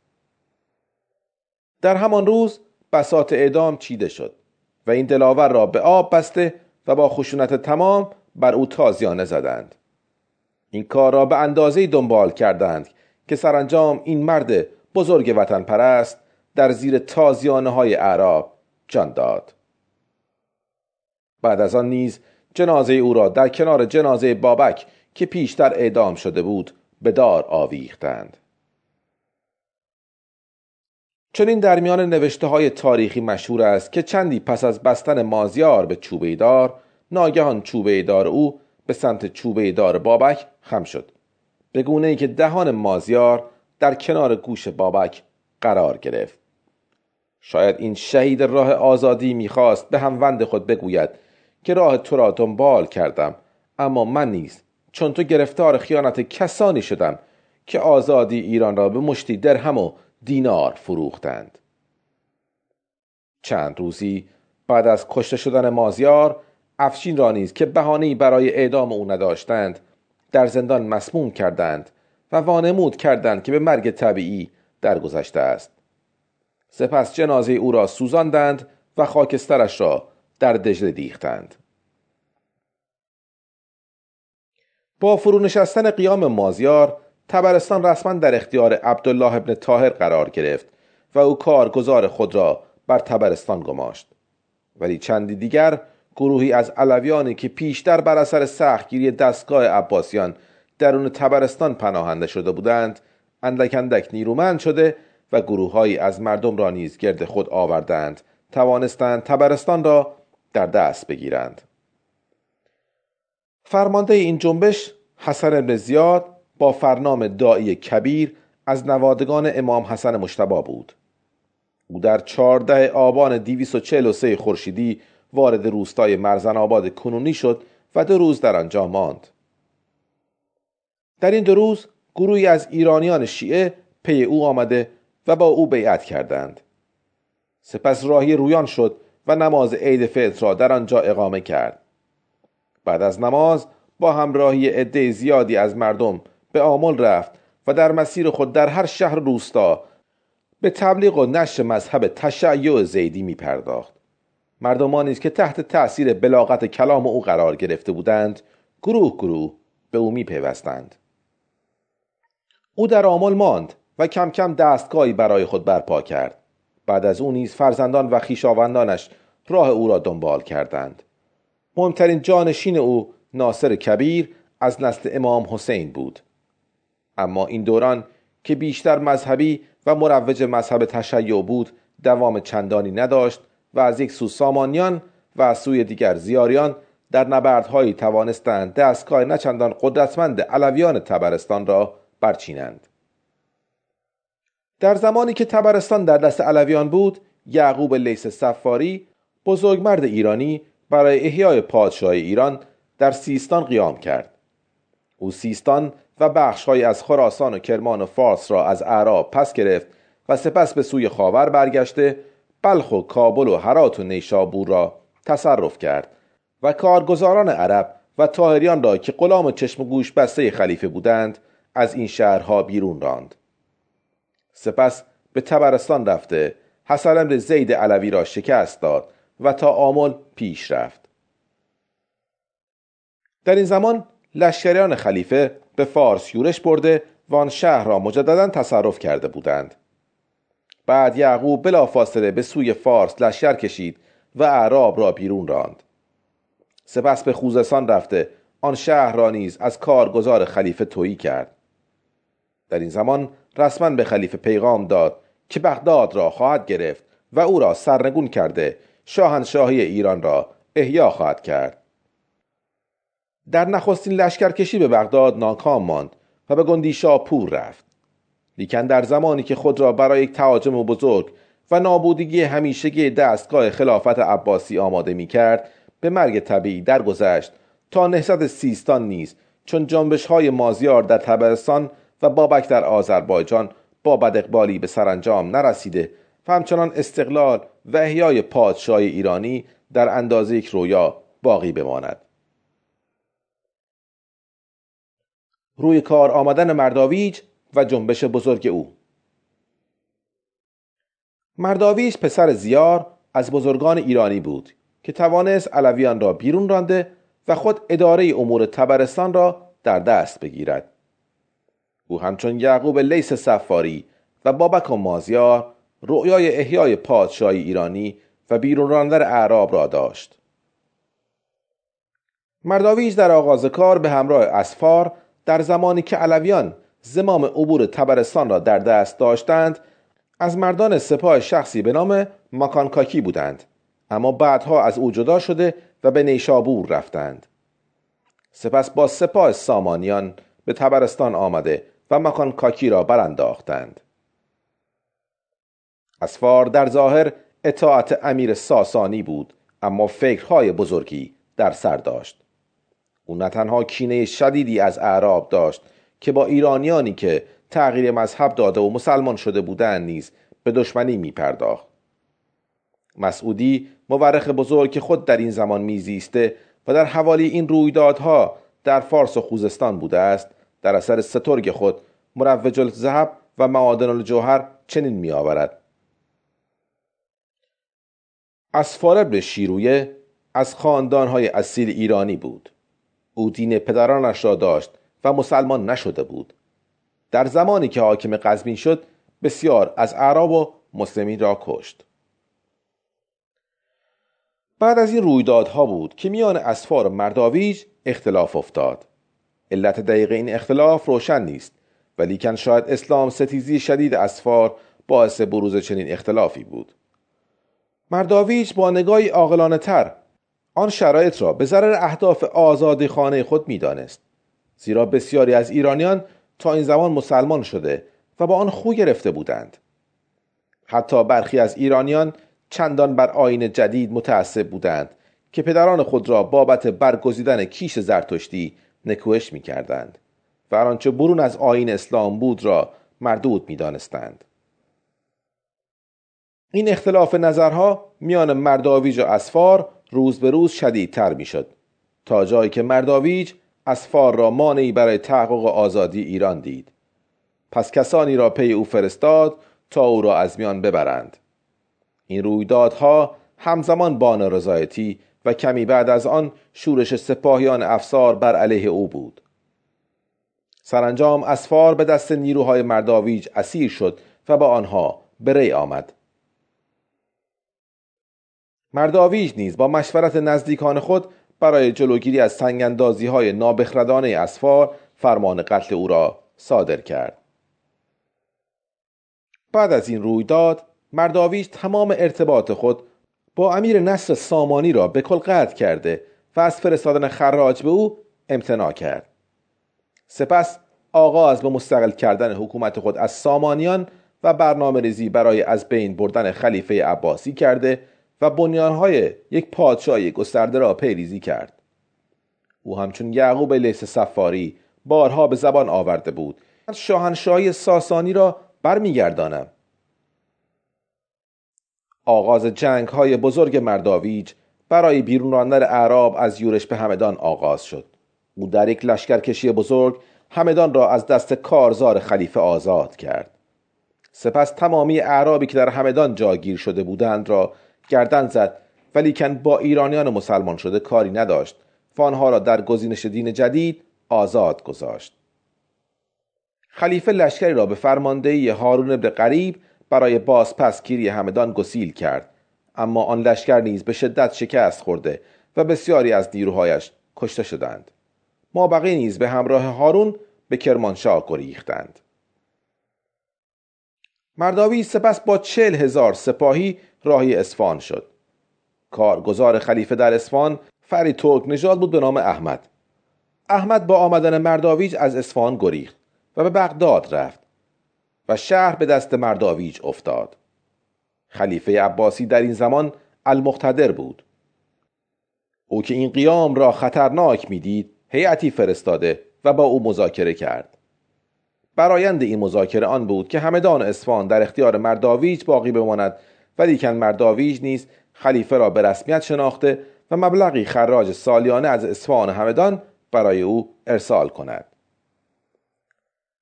در همان روز بسات اعدام چیده شد و این دلاور را به آب بسته و با خشونت تمام بر او تازیانه زدند. این کار را به اندازه دنبال کردند که سرانجام این مرد بزرگ وطن پرست در زیر تازیانه های اعراب جان داد. بعد از آن نیز جنازه او را در کنار جنازه بابک که پیشتر اعدام شده بود به دار آویختند. چنین در میان نوشته های تاریخی مشهور است که چندی پس از بستن مازیار به چوبه دار ناگهان چوبه دار او به سمت چوبه دار بابک خم شد. به گونه ای که دهان مازیار در کنار گوش بابک قرار گرفت. شاید این شهید راه آزادی می‌خواست به هموند خود بگوید که راه تو را دنبال کردم اما من نیز چون تو گرفتار خیانت کسانی شدم که آزادی ایران را به مشتی درهم و دینار فروختند. چند روزی بعد از کشته شدن مازیار افشین را نیز که بهانهای برای اعدام او نداشتند در زندان مسموم کردند و وانمود کردند که به مرگ طبیعی درگذشته است. سپس جنازه او را سوزاندند و خاکسترش را در دجله دیختند. با فرونشستن قیام مازیار تبرستان رسما در اختیار عبدالله ابن تاهر قرار گرفت و او کارگزار خود را بر تبرستان گماشت. ولی چندی دیگر گروهی از علویانی که پیشتر بر اثر سختگیری دستگاه عباسیان درون تبرستان پناهنده شده بودند اندک اندک نیرومند شده و گروههایی از مردم را نیز گرد خود آوردند توانستند تبرستان را در دست بگیرند. فرمانده این جنبش حسن بن زیاد با فرنام دایی کبیر از نوادگان امام حسن مشتبا بود. او در چهارده آبان 243 خورشیدی وارد روستای مرزن آباد کنونی شد و دو روز در آنجا ماند. در این دو روز گروهی از ایرانیان شیعه پی او آمده و با او بیعت کردند. سپس راهی رویان شد و نماز عید فطر را در آنجا اقامه کرد. بعد از نماز با همراهی عده زیادی از مردم به آمل رفت و در مسیر خود در هر شهر روستا به تبلیغ و نشر مذهب تشیع زیدی می پرداخت. مردمانی که تحت تأثیر بلاغت کلام او قرار گرفته بودند گروه گروه به او می پیوستند. او در آمل ماند و کم کم دستگاهی برای خود برپا کرد. بعد از او نیز فرزندان و خیشاوندانش راه او را دنبال کردند. مهمترین جانشین او ناصر کبیر از نسل امام حسین بود. اما این دوران که بیشتر مذهبی و مروج مذهب تشیع بود دوام چندانی نداشت و از یک سو سامانیان و از سوی دیگر زیاریان در نبردهایی توانستند دستگاه نچندان قدرتمند علویان تبرستان را برچینند. در زمانی که تبرستان در دست علویان بود یعقوب لیس سفاری بزرگمرد ایرانی برای احیای پادشاهی ایران در سیستان قیام کرد. او سیستان و بخشهایی از خراسان و کرمان و فارس را از اعراب پس گرفت و سپس به سوی خاور برگشته بلخ و کابل و هرات و نیشابور را تصرف کرد و کارگزاران عرب و تاهریان را که غلام چشم و گوش بسته خلیفه بودند از این شهرها بیرون راند. سپس به تبرستان رفته حسن امر زید علوی را شکست داد و تا آمل پیش رفت. در این زمان لشکریان خلیفه به فارس یورش برده و آن شهر را مجددا تصرف کرده بودند. بعد یعقوب بلافاصله به سوی فارس لشکر کشید و اعراب را بیرون راند. سپس به خوزستان رفته آن شهر را نیز از کارگزار خلیفه تویی کرد. در این زمان رسما به خلیفه پیغام داد که بغداد را خواهد گرفت و او را سرنگون کرده شاهنشاهی ایران را احیا خواهد کرد. در نخستین لشکرکشی به بغداد ناکام ماند و به گندی شاپور رفت. لیکن در زمانی که خود را برای یک تهاجم بزرگ و نابودگی همیشگی دستگاه خلافت عباسی آماده می کرد به مرگ طبیعی درگذشت تا نهضت سیستان نیز چون جنبش های مازیار در تبرستان و بابک در آذربایجان با بداقبالی به سرانجام نرسیده و همچنان استقلال و احیای پادشاهی ایرانی در اندازه یک رویا باقی بماند. روی کار آمدن مرداویج و جنبش بزرگ او. مرداویج پسر زیار از بزرگان ایرانی بود که توانست علویان را بیرون رانده و خود اداره امور تبرستان را در دست بگیرد. او همچون یعقوب لیس سفاری و بابک و مازیار رؤیای احیای پادشاهی ایرانی و بیرون راندن اعراب را داشت. مرداویج در آغاز کار به همراه اسفار در زمانی که علویان زمام عبور تبرستان را در دست داشتند از مردان سپاه شخصی به نام ماکانکاکی بودند. اما بعدها از او جدا شده و به نیشابور رفتند. سپس با سپاه سامانیان به تبرستان آمده و ماکانکاکی را برانداختند. اسفار در ظاهر اطاعت امیر ساسانی بود اما فکرهای بزرگی در سر داشت. او نه تنها کینه شدیدی از اعراب داشت که با ایرانیانی که تغییر مذهب داده و مسلمان شده بودند نیز به دشمنی می پرداخت. مسعودی مورخ بزرگ که خود در این زمان میزیسته و در حوالی این رویدادها در فارس و خوزستان بوده است در اثر سترگ خود مروج الذهب و معادن الجوهر چنین می آورد اسفار ابن شیرویه از خاندانهای اصیل ایرانی بود او دین پدرانش را داشت و مسلمان نشده بود. در زمانی که حاکم قزوین شد بسیار از اعراب و مسلمین را کشت. بعد از این رویدادها بود که میان اسفار و مرداویج اختلاف افتاد. علت دقیق این اختلاف روشن نیست ولیکن شاید اسلام ستیزی شدید اسفار باعث بروز چنین اختلافی بود. مرداویج با نگاهی عاقلانه تر آن شرایط را به ضرر اهداف آزادی خانه خود می‌دانست. زیرا بسیاری از ایرانیان تا این زمان مسلمان شده و با آن خو گرفته بودند حتی برخی از ایرانیان چندان بر آین جدید متعصب بودند که پدران خود را بابت برگزیدن کیش زرتشتی نکوهش می کردند و آنچه برون از آین اسلام بود را مردود می دانستند. این اختلاف نظرها میان مرداویج و اسفار روز به روز شدیدتر می شد تا جایی که مرداویج اسفار را مانعی برای تحقق آزادی ایران دید. پس کسانی را پی او فرستاد تا او را از میان ببرند. این رویدادها همزمان با رضایتی و کمی بعد از آن شورش سپاهیان افسار بر علیه او بود. سرانجام اسفار به دست نیروهای مرداویج اسیر شد و با آنها به ری آمد. مرداویج نیز با مشورت نزدیکان خود برای جلوگیری از سنگندازی های نابخردانه اسفار فرمان قتل او را صادر کرد. بعد از این رویداد مرداویج تمام ارتباط خود با امیر نصر سامانی را به کل قطع کرده و از فرستادن خراج به او امتناع کرد. سپس آغاز به مستقل کردن حکومت خود از سامانیان و برنامه ریزی برای از بین بردن خلیفه عباسی کرده و بنیانهای یک پادشاهی گسترده را پیریزی کرد. او همچون یعقوب لیس سفاری بارها به زبان آورده بود. شاهنشاهی ساسانی را برمیگردانم. آغاز جنگ های بزرگ مرداویج برای بیرون راندن اعراب از یورش به همدان آغاز شد. او در یک لشکرکشی بزرگ همدان را از دست کارزار خلیفه آزاد کرد. سپس تمامی اعرابی که در همدان جاگیر شده بودند را گردن زد ولیکن با ایرانیان مسلمان شده کاری نداشت. و را در گزینش دین جدید آزاد گذاشت. خلیفه لشکری را به فرماندهی هارون ابن قریب برای بازپسگیری همدان گسیل کرد. اما آن لشکر نیز به شدت شکست خورده و بسیاری از نیروهایش کشته شدند. ما بقیه نیز به همراه هارون به کرمانشاه گریختند. مرداوی سپس با چل هزار سپاهی راهی اسفان شد. کارگزار خلیفه در اسفان فری ترک نژاد بود به نام احمد. احمد با آمدن مرداویج از اسفان گریخت و به بغداد رفت و شهر به دست مرداویج افتاد. خلیفه عباسی در این زمان المقتدر بود. او که این قیام را خطرناک می‌دید هیئتی فرستاده و با او مذاکره کرد. برایند این مذاکره آن بود که همدان اسفان در اختیار مرداویج باقی بماند ولیکن مرداویج نیز خلیفه را به رسمیت شناخته و مبلغی خراج سالیانه از اسفان همدان برای او ارسال کند.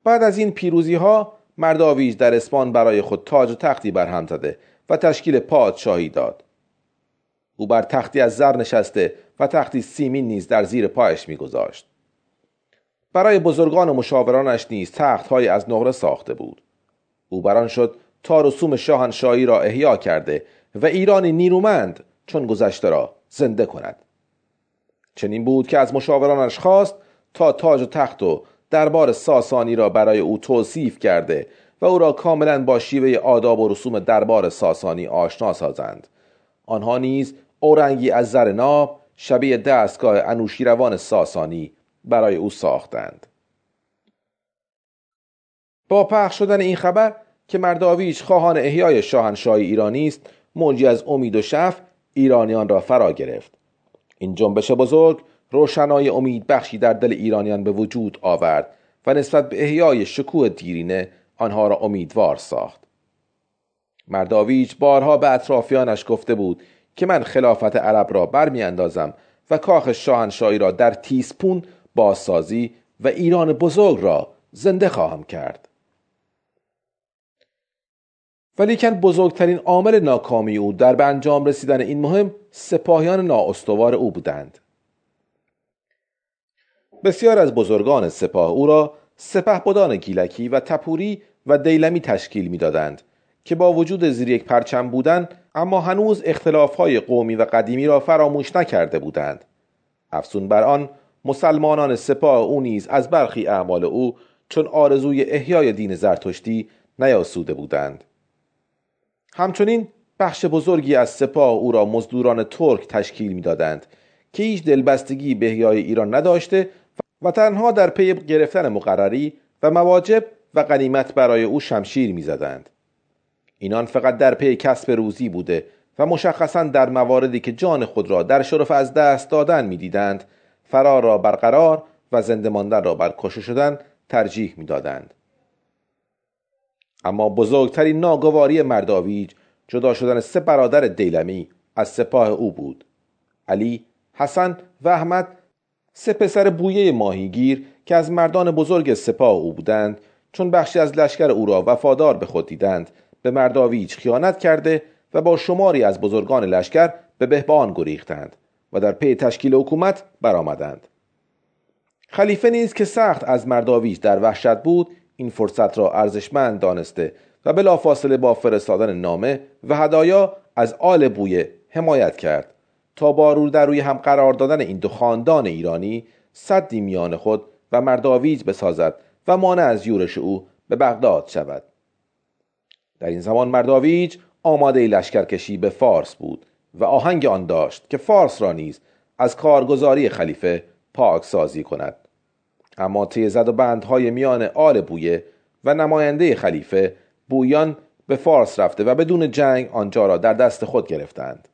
بعد از این پیروزی ها مرداویج در اسپان برای خود تاج و تختی برهم زده و تشکیل پادشاهی داد. او بر تختی از زر نشسته و تختی سیمین نیز در زیر پایش میگذاشت. برای بزرگان و مشاورانش نیز تختهایی از نقره ساخته بود. او بران شد تا رسوم شاهنشاهی را احیا کرده و ایرانی نیرومند چون گذشته را زنده کند. چنین بود که از مشاورانش خواست تا تاج و تخت و دربار ساسانی را برای او توصیف کرده و او را کاملا با شیوه آداب و رسوم دربار ساسانی آشنا سازند. آنها نیز اورنگی از زر ناب شبیه دستگاه انوشیروان ساسانی برای او ساختند. با پخش شدن این خبر که مرداویچ خواهان احیای شاهنشاهی ایرانی است موجی از امید و شف ایرانیان را فرا گرفت. این جنبش بزرگ روشنای امید بخشی در دل ایرانیان به وجود آورد و نسبت به احیای شکوه دیرینه آنها را امیدوار ساخت. مرداویچ بارها به اطرافیانش گفته بود که من خلافت عرب را برمیاندازم و کاخ شاهنشاهی را در تیسپون بازسازی و ایران بزرگ را زنده خواهم کرد. ولیکن بزرگترین عامل ناکامی او در به انجام رسیدن این مهم سپاهیان نااستوار او بودند. بسیار از بزرگان سپاه او را سپهبدان گیلکی و تپوری و دیلمی تشکیل می‌دادند که با وجود زیر یک پرچم بودند اما هنوز اختلافهای قومی و قدیمی را فراموش نکرده بودند. افزون بر آن مسلمانان سپاه او نیز از برخی اعمال او چون آرزوی احیای دین زرتشتی نیاسوده بودند. همچنین بخش بزرگی از سپاه او را مزدوران ترک تشکیل می‌دادند که هیچ دلبستگی به احیای ایران نداشته و تنها در پی گرفتن مقرری و مواجب و غنیمت برای او شمشیر می‌زدند. اینان فقط در پی کسب روزی بوده و مشخصا در مواردی که جان خود را در شرف از دست دادن می‌دیدند فرار را برقرار و زنده ماندن را بر کشته شدن ترجیح می‌دادند. اما بزرگترین ناگواری مرداویج جدا شدن سه برادر دیلمی از سپاه او بود. علی، حسن و احمد سه پسر بویه ماهیگیر که از مردان بزرگ سپاه او بودند چون بخشی از لشکر او را وفادار به خود دیدند به مرداویج خیانت کرده و با شماری از بزرگان لشکر به بهبان گریختند و در پی تشکیل حکومت برآمدند. خلیفه نیز که سخت از مرداویج در وحشت بود این فرصت را ارزشمند دانسته و بلافاصله با فرستادن نامه و هدایا از آل بویه حمایت کرد تا با رو در روی هم قرار دادن این دو خاندان ایرانی صدی میان خود و مرداویج بسازد و مانع از یورش او به بغداد شود. در این زمان مرداویج آماده لشکرکشی به فارس بود و آهنگ آن داشت که فارس را نیز از کارگزاری خلیفه پاک سازی کند. اما تیزد و بندهای میان آل بویه و نماینده خلیفه بویان به فارس رفته و بدون جنگ آنجا را در دست خود گرفتند.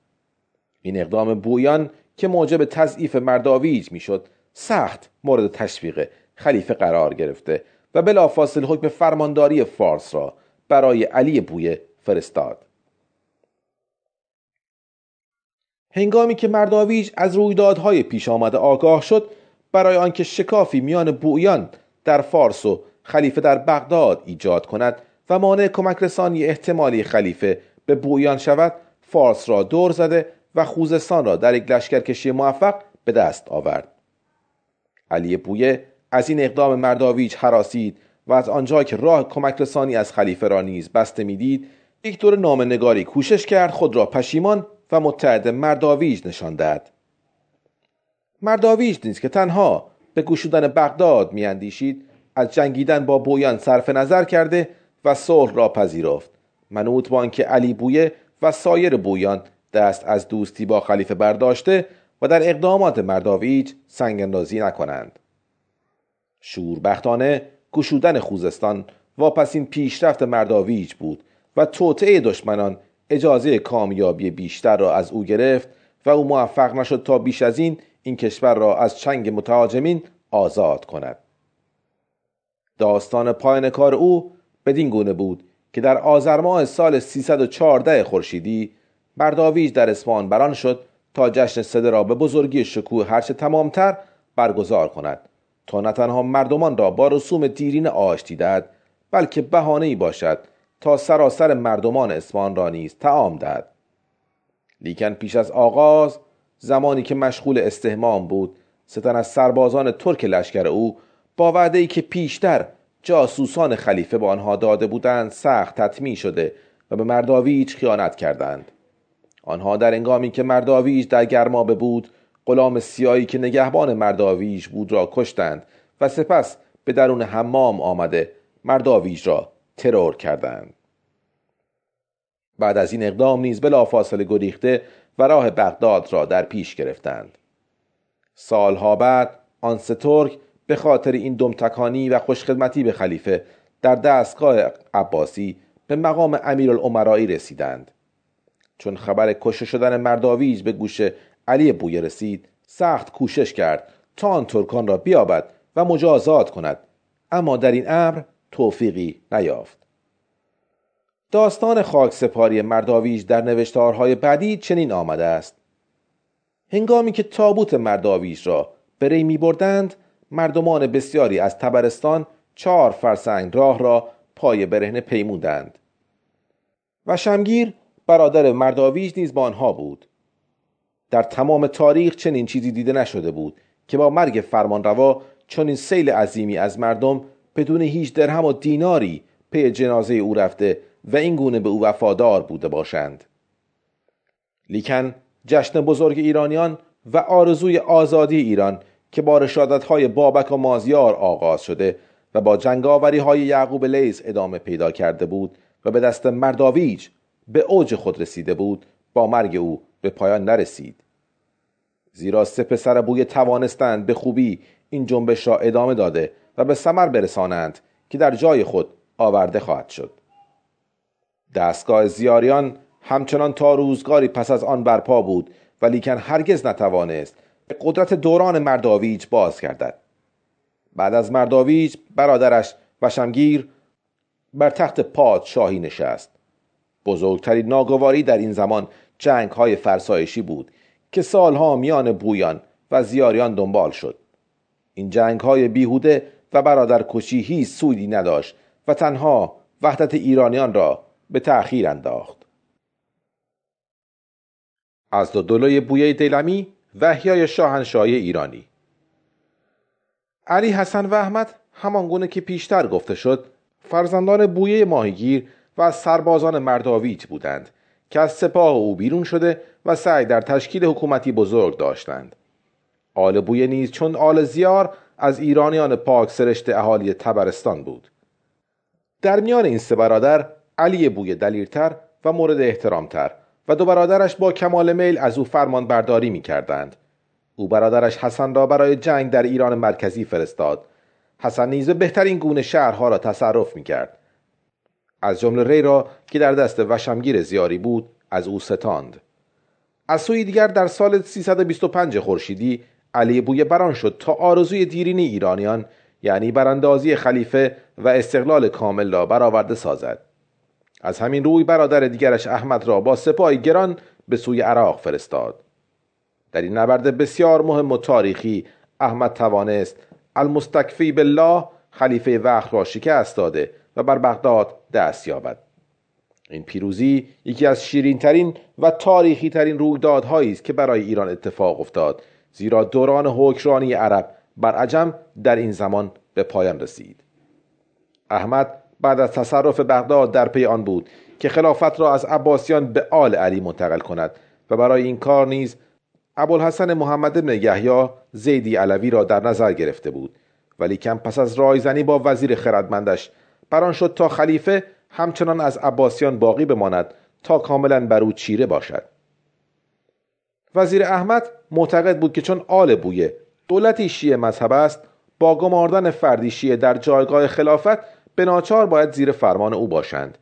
این اقدام بویان که موجب تضعیف مرداویج می‌شد سخت مورد تشویق خلیفه قرار گرفته و بلافاصله حکم فرمانداری فارس را برای علی بویه فرستاد. هنگامی که مرداویج از رویدادهای پیش آمده آگاه شد برای آنکه شکافی میان بویان در فارس و خلیفه در بغداد ایجاد کند و مانع کمک رسانی احتمالی خلیفه به بویان شود فارس را دور زده و خوزستان را در یک لشکرکشی موفق به دست آورد. علی بویه از این اقدام مرداویج حراسید و از آنجا که راه کمک رسانی از خلیفه را نیز بسته می‌دید یک دور نامه نگاری کوشش کرد خود را پشیمان و متحد مرداویج نشان داد مرداویج نیز که تنها به گشودن بغداد میاندیشید از جنگیدن با بویان صرف نظر کرده و صلح را پذیرفت. منوط با که علی بویه و سایر بویان دست از دوستی با خلیفه برداشته و در اقدامات مرداویج سنگاندازی نکنند. شوربختانه گشودن خوزستان واپسین پیشرفت مرداویج بود و توطعه دشمنان اجازه کامیابی بیشتر را از او گرفت و او موفق نشد تا بیش از این این کشور را از چنگ متهاجمین آزاد کند. داستان پایان کار او بدین گونه بود که در آذر ماه سال 314 خورشیدی مرداویج در اسفان بران شد تا جشن سده را به بزرگی شکوه هرچه تمامتر برگزار کند تا نه تنها مردمان را با رسوم دیرین آشتی دهد بلکه بهانه ای باشد تا سراسر مردمان اسمان را نیز تعام دهد. لیکن پیش از آغاز زمانی که مشغول استهمام بود ستن از سربازان ترک لشکر او با وعده ای که پیشتر جاسوسان خلیفه به آنها داده بودند سخت تطمیع شده و به مرداویج خیانت کردند. آنها در انگامی که مرداویج در گرمابه بود غلام سیایی که نگهبان مرداویج بود را کشتند و سپس به درون حمام آمده مرداویج را ترور کردند. بعد از این اقدام نیز بلافاصله گریخته و راه بغداد را در پیش گرفتند. سالها بعد آن ترک به خاطر این دمتکانی و خوشخدمتی به خلیفه در دستگاه عباسی به مقام امیرالعمرایی رسیدند. چون خبر کشته شدن مرداویج به گوش علی بویه رسید سخت کوشش کرد تا آن ترکان را بیابد و مجازات کند. اما در این امر توفیقی نیافت. داستان خاک سپاری مرداویج در نوشتارهای بعدی چنین آمده است. هنگامی که تابوت مرداویج را به ری بردند مردمان بسیاری از تبرستان چهار فرسنگ راه را پای برهنه پیمودند. و شمگیر برادر مرداویج نیز با آنها بود. در تمام تاریخ چنین چیزی دیده نشده بود که با مرگ فرمانروا چنین سیل عظیمی از مردم بدون هیچ درهم و دیناری پی جنازه او رفته و این گونه به او وفادار بوده باشند. لیکن جشن بزرگ ایرانیان و آرزوی آزادی ایران که با رشادت های بابک و مازیار آغاز شده و با جنگاوری های یعقوب لیز ادامه پیدا کرده بود و به دست مرداویج به اوج خود رسیده بود با مرگ او به پایان نرسید. زیرا سه پسر بوی توانستند به خوبی این جنبش را ادامه داده و به ثمر برسانند که در جای خود آورده خواهد شد. دستگاه زیاریان همچنان تا روزگاری پس از آن برپا بود ولیکن هرگز نتوانست به قدرت دوران مرداویج باز گردد. بعد از مرداویج برادرش وشمگیر بر تخت پادشاهی نشست. بزرگترین ناگواری در این زمان جنگ های فرسایشی بود که سالها میان بویان و زیاریان دنبال شد. این جنگ های بیهوده و برادر کشی هیچ سودی نداشت و تنها وحدت ایرانیان را به تأخیر انداخت. از دو دلوی بویه دیلمی وحیای شاهنشاهی ایرانی. علی حسن و احمد همان گونه که پیشتر گفته شد فرزندان بویه ماهیگیر و از سربازان مرداویت بودند که از سپاه او بیرون شده و سعی در تشکیل حکومتی بزرگ داشتند. آل بویه نیز چون آل زیار از ایرانیان پاک سرشت اهالی تبرستان بود. در میان این سه برادر علی بویه دلیرتر و مورد احترامتر و دو برادرش با کمال میل از او فرمان برداری می کردند. او برادرش حسن را برای جنگ در ایران مرکزی فرستاد. حسن نیز بهترین گونه شهرها را تصرف می کرد. از جمله ری را که در دست وشمگیر زیاری بود از او ستاند. از سوی دیگر در سال 325 خورشیدی علی بویه بران شد تا آرزوی دیرین ایرانیان یعنی براندازی خلیفه و استقلال کامل را برآورده سازد. از همین روی برادر دیگرش احمد را با سپاهی گران به سوی عراق فرستاد. در این نبرد بسیار مهم و تاریخی احمد توانست المستکفی بالله خلیفه وقت را شکست داده و بر بغداد دست یابد. این پیروزی یکی از شیرین ترین و تاریخی ترین رویدادهایی است که برای ایران اتفاق افتاد زیرا دوران حکمرانی عرب بر عجم در این زمان به پایان رسید. احمد بعد از تصرف بغداد در پی آن بود که خلافت را از عباسیان به آل علی منتقل کند و برای این کار نیز ابوالحسن محمد بن یحیی زیدی علوی را در نظر گرفته بود. ولی کم پس از رایزنی با وزیر خردمندش بران شد تا خلیفه همچنان از عباسیان باقی بماند تا کاملا بر او چیره باشد. وزیر احمد معتقد بود که چون آل بویه دولتی شیعه مذهب است با گماردن فردی شیعه در جایگاه خلافت به ناچار باید زیر فرمان او باشند.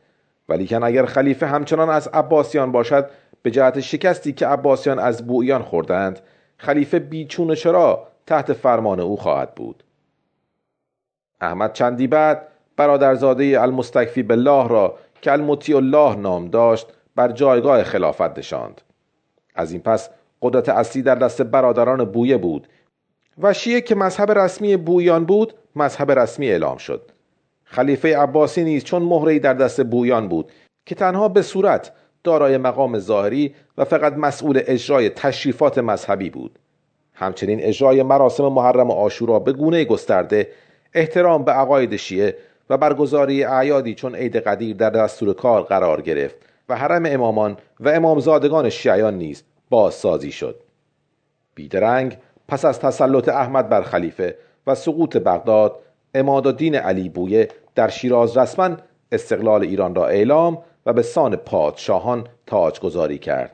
ولیکن اگر خلیفه همچنان از عباسیان باشد به جهت شکستی که عباسیان از بویان خوردند خلیفه بیچون چرا تحت فرمان او خواهد بود؟ احمد چندی بعد برادرزاده المستکفی بالله را که المطیع الله نام داشت بر جایگاه خلافت نشاند. از این پس قدرت اصلی در دست برادران بویه بود. و شیعه که مذهب رسمی بویان بود مذهب رسمی اعلام شد. خلیفه عباسی نیز چون مهرهای در دست بویان بود که تنها به صورت دارای مقام ظاهری و فقط مسئول اجرای تشریفات مذهبی بود. همچنین اجرای مراسم محرم آشورا به گونه گسترده احترام به عقاید شیعه و برگزاری اعیادی چون عید قدیر در دستور کار قرار گرفت و حرم امامان و امامزادگان شیعیان نیز بازسازی شد. بیدرنگ پس از تسلط احمد بر خلیفه و سقوط بغداد امادالدین علی بویه در شیراز رسما استقلال ایران را اعلام و به سان پادشاهان تاج گذاری کرد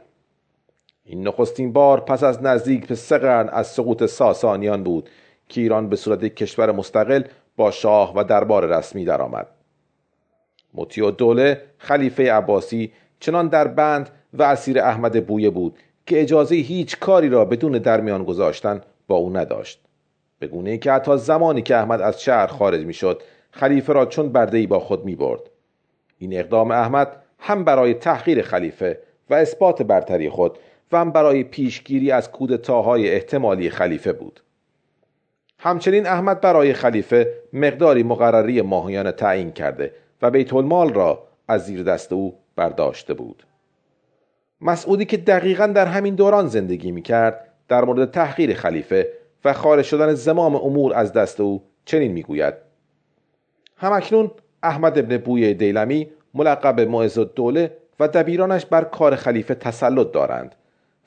این نخستین بار پس از نزدیک به سه قرن از سقوط ساسانیان بود که ایران به صورت کشور مستقل با شاه و دربار رسمی درآمد. مطیع دوله خلیفه عباسی چنان در بند و اسیر احمد بویه بود که اجازه هیچ کاری را بدون درمیان گذاشتن با او نداشت. به گونه که حتی زمانی که احمد از شهر خارج می‌شد خلیفه را چون برده با خود می برد. این اقدام احمد هم برای تحقیر خلیفه و اثبات برتری خود و هم برای پیشگیری از کودتاهای احتمالی خلیفه بود. همچنین احمد برای خلیفه مقداری مقرری ماهیانه تعیین کرده و بیت المال را از زیر دست او برداشته بود. مسعودی که دقیقا در همین دوران زندگی می کرد در مورد تحقیر خلیفه و خارج شدن زمام امور از دست او چنین می‌گوید. همکنون احمد ابن بوی دیلمی ملقب معز دوله و دبیرانش بر کار خلیفه تسلط دارند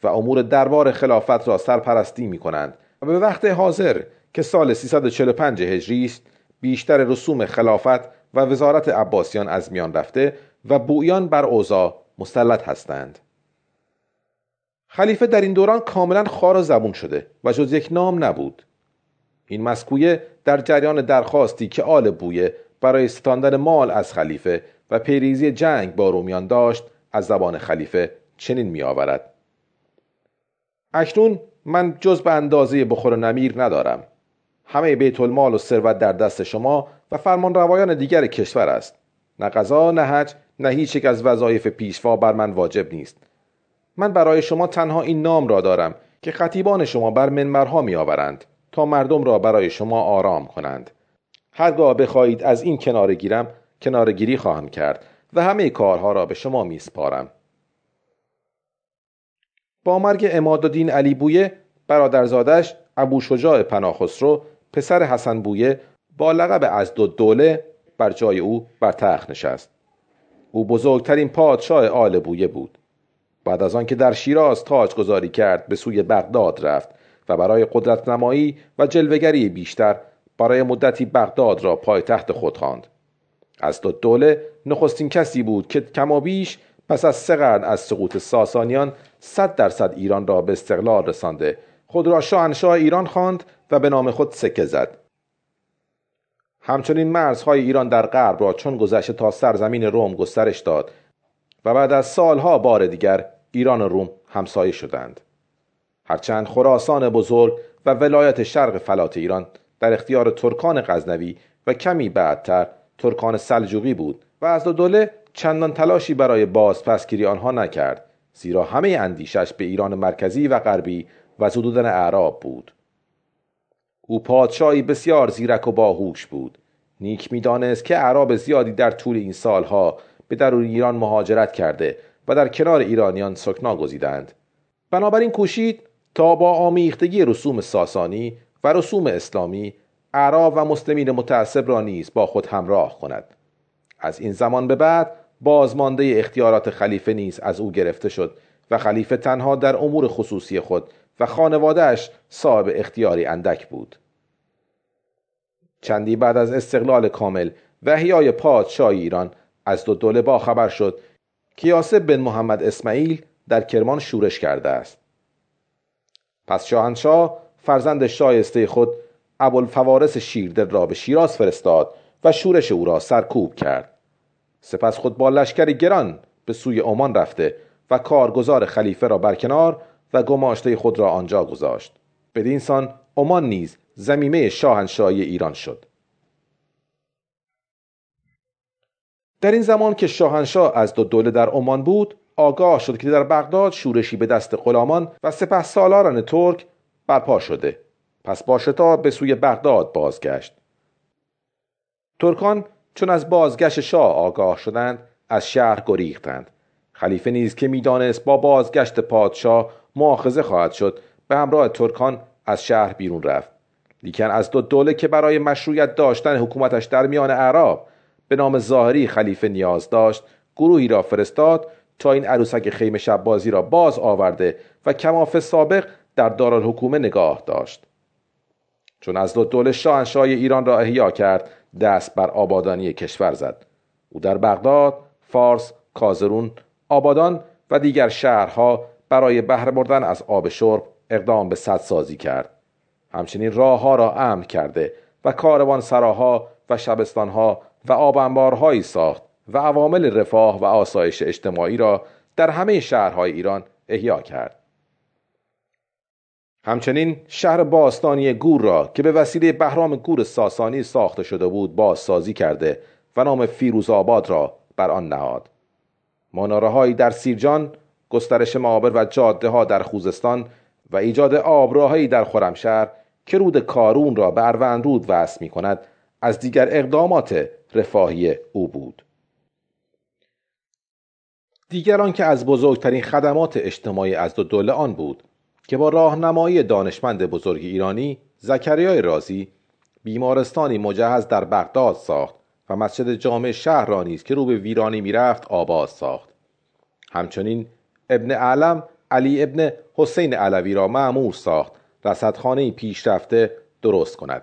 و امور دربار خلافت را سرپرستی می کنند و به وقت حاضر که سال 345 هجری است بیشتر رسوم خلافت و وزارت عباسیان از میان رفته و بویان بر اوضاع مسلط هستند. خلیفه در این دوران کاملا خار زبون شده و جز یک نام نبود. این مسکویه در جریان درخواستی که آل بویه برای ستاندن مال از خلیفه و پیریزی جنگ با رومیان داشت از زبان خلیفه چنین می آورد اکنون من جز به اندازه بخور و نمیر ندارم. همه بیت المال و ثروت در دست شما و فرمان روایان دیگر کشور است. نه قضا نه حج نه هیچ یک از وظایف پیشوا بر من واجب نیست. من برای شما تنها این نام را دارم که خطیبان شما بر منبرها می آورند تا مردم را برای شما آرام کنند. هرگاه بخواهید از این کنار گیرم کنار گیری خواهم کرد و همه کارها را به شما می سپارم با مرگ امادالدین علی بویه برادرزادش ابو شجاع پناخسرو پسر حسن بویه با لقب از دو دوله بر جای او بر تخت نشست. او بزرگترین پادشاه آل بویه بود. بعد از آنکه در شیراز تاج گذاری کرد به سوی بغداد رفت و برای قدرت نمایی و جلوگری بیشتر برای مدتی بغداد را پایتخت خود خواند. از دو دوله نخستین کسی بود که کما بیش پس از سه قرن از سقوط ساسانیان صد درصد ایران را به استقلال رسانده. خود را شاهنشاه ایران خواند و به نام خود سکه زد. همچنین مرزهای ایران در غرب را چون گذشته تا سرزمین روم گسترش داد و بعد از سالها بار دیگر ایران و روم همسایه شدند. هرچند خراسان بزرگ و ولایت شرق فلات ایران در اختیار ترکان غزنوی و کمی بعدتر ترکان سلجوقی بود و از دوله چندان تلاشی برای بازپسگیری آنها نکرد زیرا همه اندیشش به ایران مرکزی و غربی و زدودن اعراب بود. او پادشاهی بسیار زیرک و باهوش بود. نیک می‌دانست که اعراب زیادی در طول این سالها به درون ایران مهاجرت کرده و در کنار ایرانیان سکنا گزیدند. بنابراین کوشید تا با آمیختگی رسوم ساسانی و رسوم اسلامی اعراب و مسلمین متعصب را نیز با خود همراه کند. از این زمان به بعد بازمانده اختیارات خلیفه نیز از او گرفته شد و خلیفه تنها در امور خصوصی خود و خانوادهش صاحب اختیاری اندک بود. چندی بعد از استقلال کامل و احیای پادشاه ایران از دو دوله با خبر شد که یاسب بن محمد اسماعیل در کرمان شورش کرده است. پس شاهنشاه فرزند شایسته خود ابوالفوارس شیردل را به شیراز فرستاد و شورش او را سرکوب کرد. سپس خود با لشکر گران به سوی عمان رفته و کارگزار خلیفه را برکنار و گماشته خود را آنجا گذاشت. بدین سان عمان نیز زمیمه شاهنشاهی ایران شد. در این زمان که شاهنشاه از دو دوله در عمان بود آگاه شد که در بغداد شورشی به دست غلامان و سپه سالاران ترک برپا شده. پس با شتاب به سوی بغداد بازگشت. ترکان چون از بازگشت شاه آگاه شدند از شهر گریختند. خلیفه نیز که می‌دانست با بازگشت پادشاه مؤاخذه خواهد شد به همراه ترکان از شهر بیرون رفت. لیکن از دو دوله که برای مشروعیت داشتن حکومتش در میان اعراب به نام ظاهری خلیفه نیاز داشت گروهی را فرستاد تا این عروسک خیمه شب بازی را باز آورده و کماف سابق در دارالحکومه نگاه داشت. چون از دوله شاهنشاه ایران را احیا کرد دست بر آبادانی کشور زد. او در بغداد فارس کازرون آبادان و دیگر شهرها برای بهره بردن از آب شرب اقدام به سازی کرد. همچنین راهها را امن کرده و کاروان سراها و شبستانها و آب ساخت و عوامل رفاه و آسایش اجتماعی را در همه شهرهای ایران احیا کرد. همچنین شهر باستانی گور را که به وسیله بهرام گور ساسانی ساخته شده بود بازسازی کرده و نام فیروزآباد را بر آن نهاد. منارههایی در سیرجان گسترش معابر و جاده ها در خوزستان و ایجاد آبراهایی در خرمشهر که رود کارون را به رود وصل می کند از دیگر اقدامات رفاهی او بود. دیگران که از بزرگترین خدمات اجتماعی از دو دوله آن بود که با راهنمایی دانشمند بزرگ ایرانی زکریای رازی بیمارستانی مجهز در بغداد ساخت و مسجد جامع شهر را نیز که رو به ویرانی می‌رفت آباد ساخت. همچنین ابن علم علی ابن حسین علوی را معمور ساخت رصدخانه پیشرفته درست کند.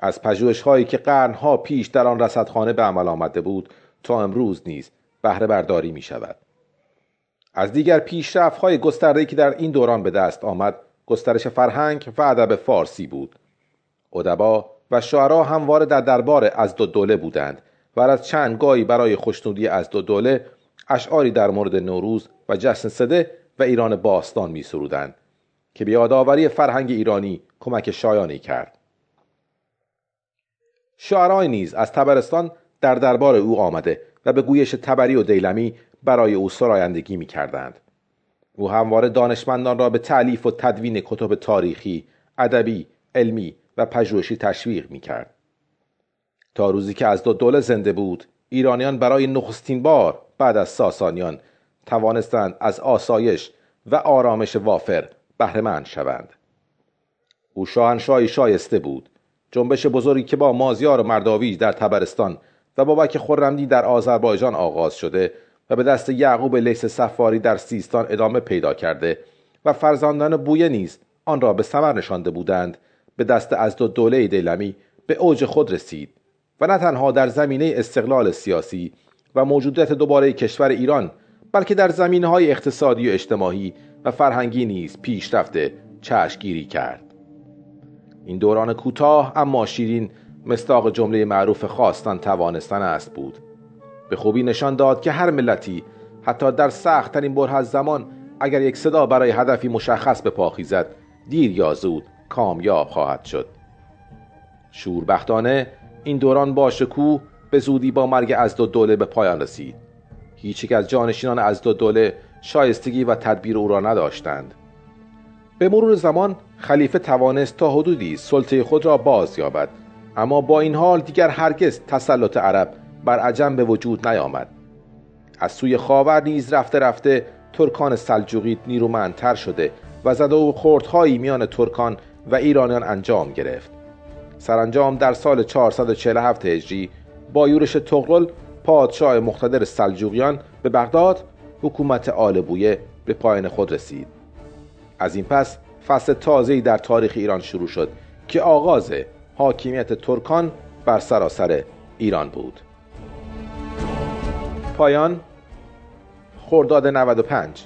از پژوهش هایی که قرنها پیش در آن رصدخانه به عمل آمده بود تا امروز نیز بهره برداری می شود از دیگر پیشرفت های گسترده که در این دوران به دست آمد گسترش فرهنگ و ادب فارسی بود. ادبا و شعرا همواره در دربار از دو دوله بودند و از چند گاهی برای خوشنودی از دو دوله اشعاری در مورد نوروز و جشن سده و ایران باستان می سرودند که به یادآوری فرهنگ ایرانی کمک شایانی کرد. شعرای نیز از تبرستان در دربار او آمده و به گویش تبری و دیلمی برای او سرایندگی می کردند. او همواره دانشمندان را به تعلیف و تدوین کتب تاریخی، ادبی، علمی و پژوهشی تشویق می کرد. تا روزی که از دو دوله زنده بود ایرانیان برای نخستین بار بعد از ساسانیان توانستند از آسایش و آرامش وافر بهرهمند شوند او شاهنشاهی شایسته بود جنبش بزرگی که با مازیار مرداویج در تبرستان و بابک خرمدی در آذربایجان آغاز شده و به دست یعقوب لیس سفاری در سیستان ادامه پیدا کرده و فرزندان بویه نیز آن را به ثمر نشانده بودند به دست از دو دوله دیلمی به اوج خود رسید و نه تنها در زمینه استقلال سیاسی و موجودیت دوباره کشور ایران بلکه در زمینه های اقتصادی و اجتماعی و فرهنگی نیز پیشرفته چشمگیری کرد. این دوران کوتاه اما شیرین مستاق جمله معروف خواستن توانستن است بود. به خوبی نشان داد که هر ملتی حتی در سختترین بره از زمان اگر یک صدا برای هدفی مشخص به پا خیزد دیر یا زود کامیاب خواهد شد. شوربختانه این دوران با شکوه به زودی با مرگ از دو دوله به پایان رسید. هیچ یک از جانشینان از دو دوله شایستگی و تدبیر او را نداشتند. به مرور زمان خلیفه توانست تا حدودی سلطه خود را باز یابد. اما با این حال دیگر هرگز تسلط عرب بر عجم به وجود نیامد. از سوی خاور نیز رفته رفته ترکان سلجوقی نیرومندتر شده و زد و خوردهایی میان ترکان و ایرانیان انجام گرفت. سرانجام در سال 447 هجری با یورش تغرل پادشاه مقتدر سلجوقیان به بغداد حکومت آل بویه به پایان خود رسید. از این پس فصل تازه‌ای در تاریخ ایران شروع شد که آغاز حاکمیت ترکان بر سراسر ایران بود. پایان خرداد 95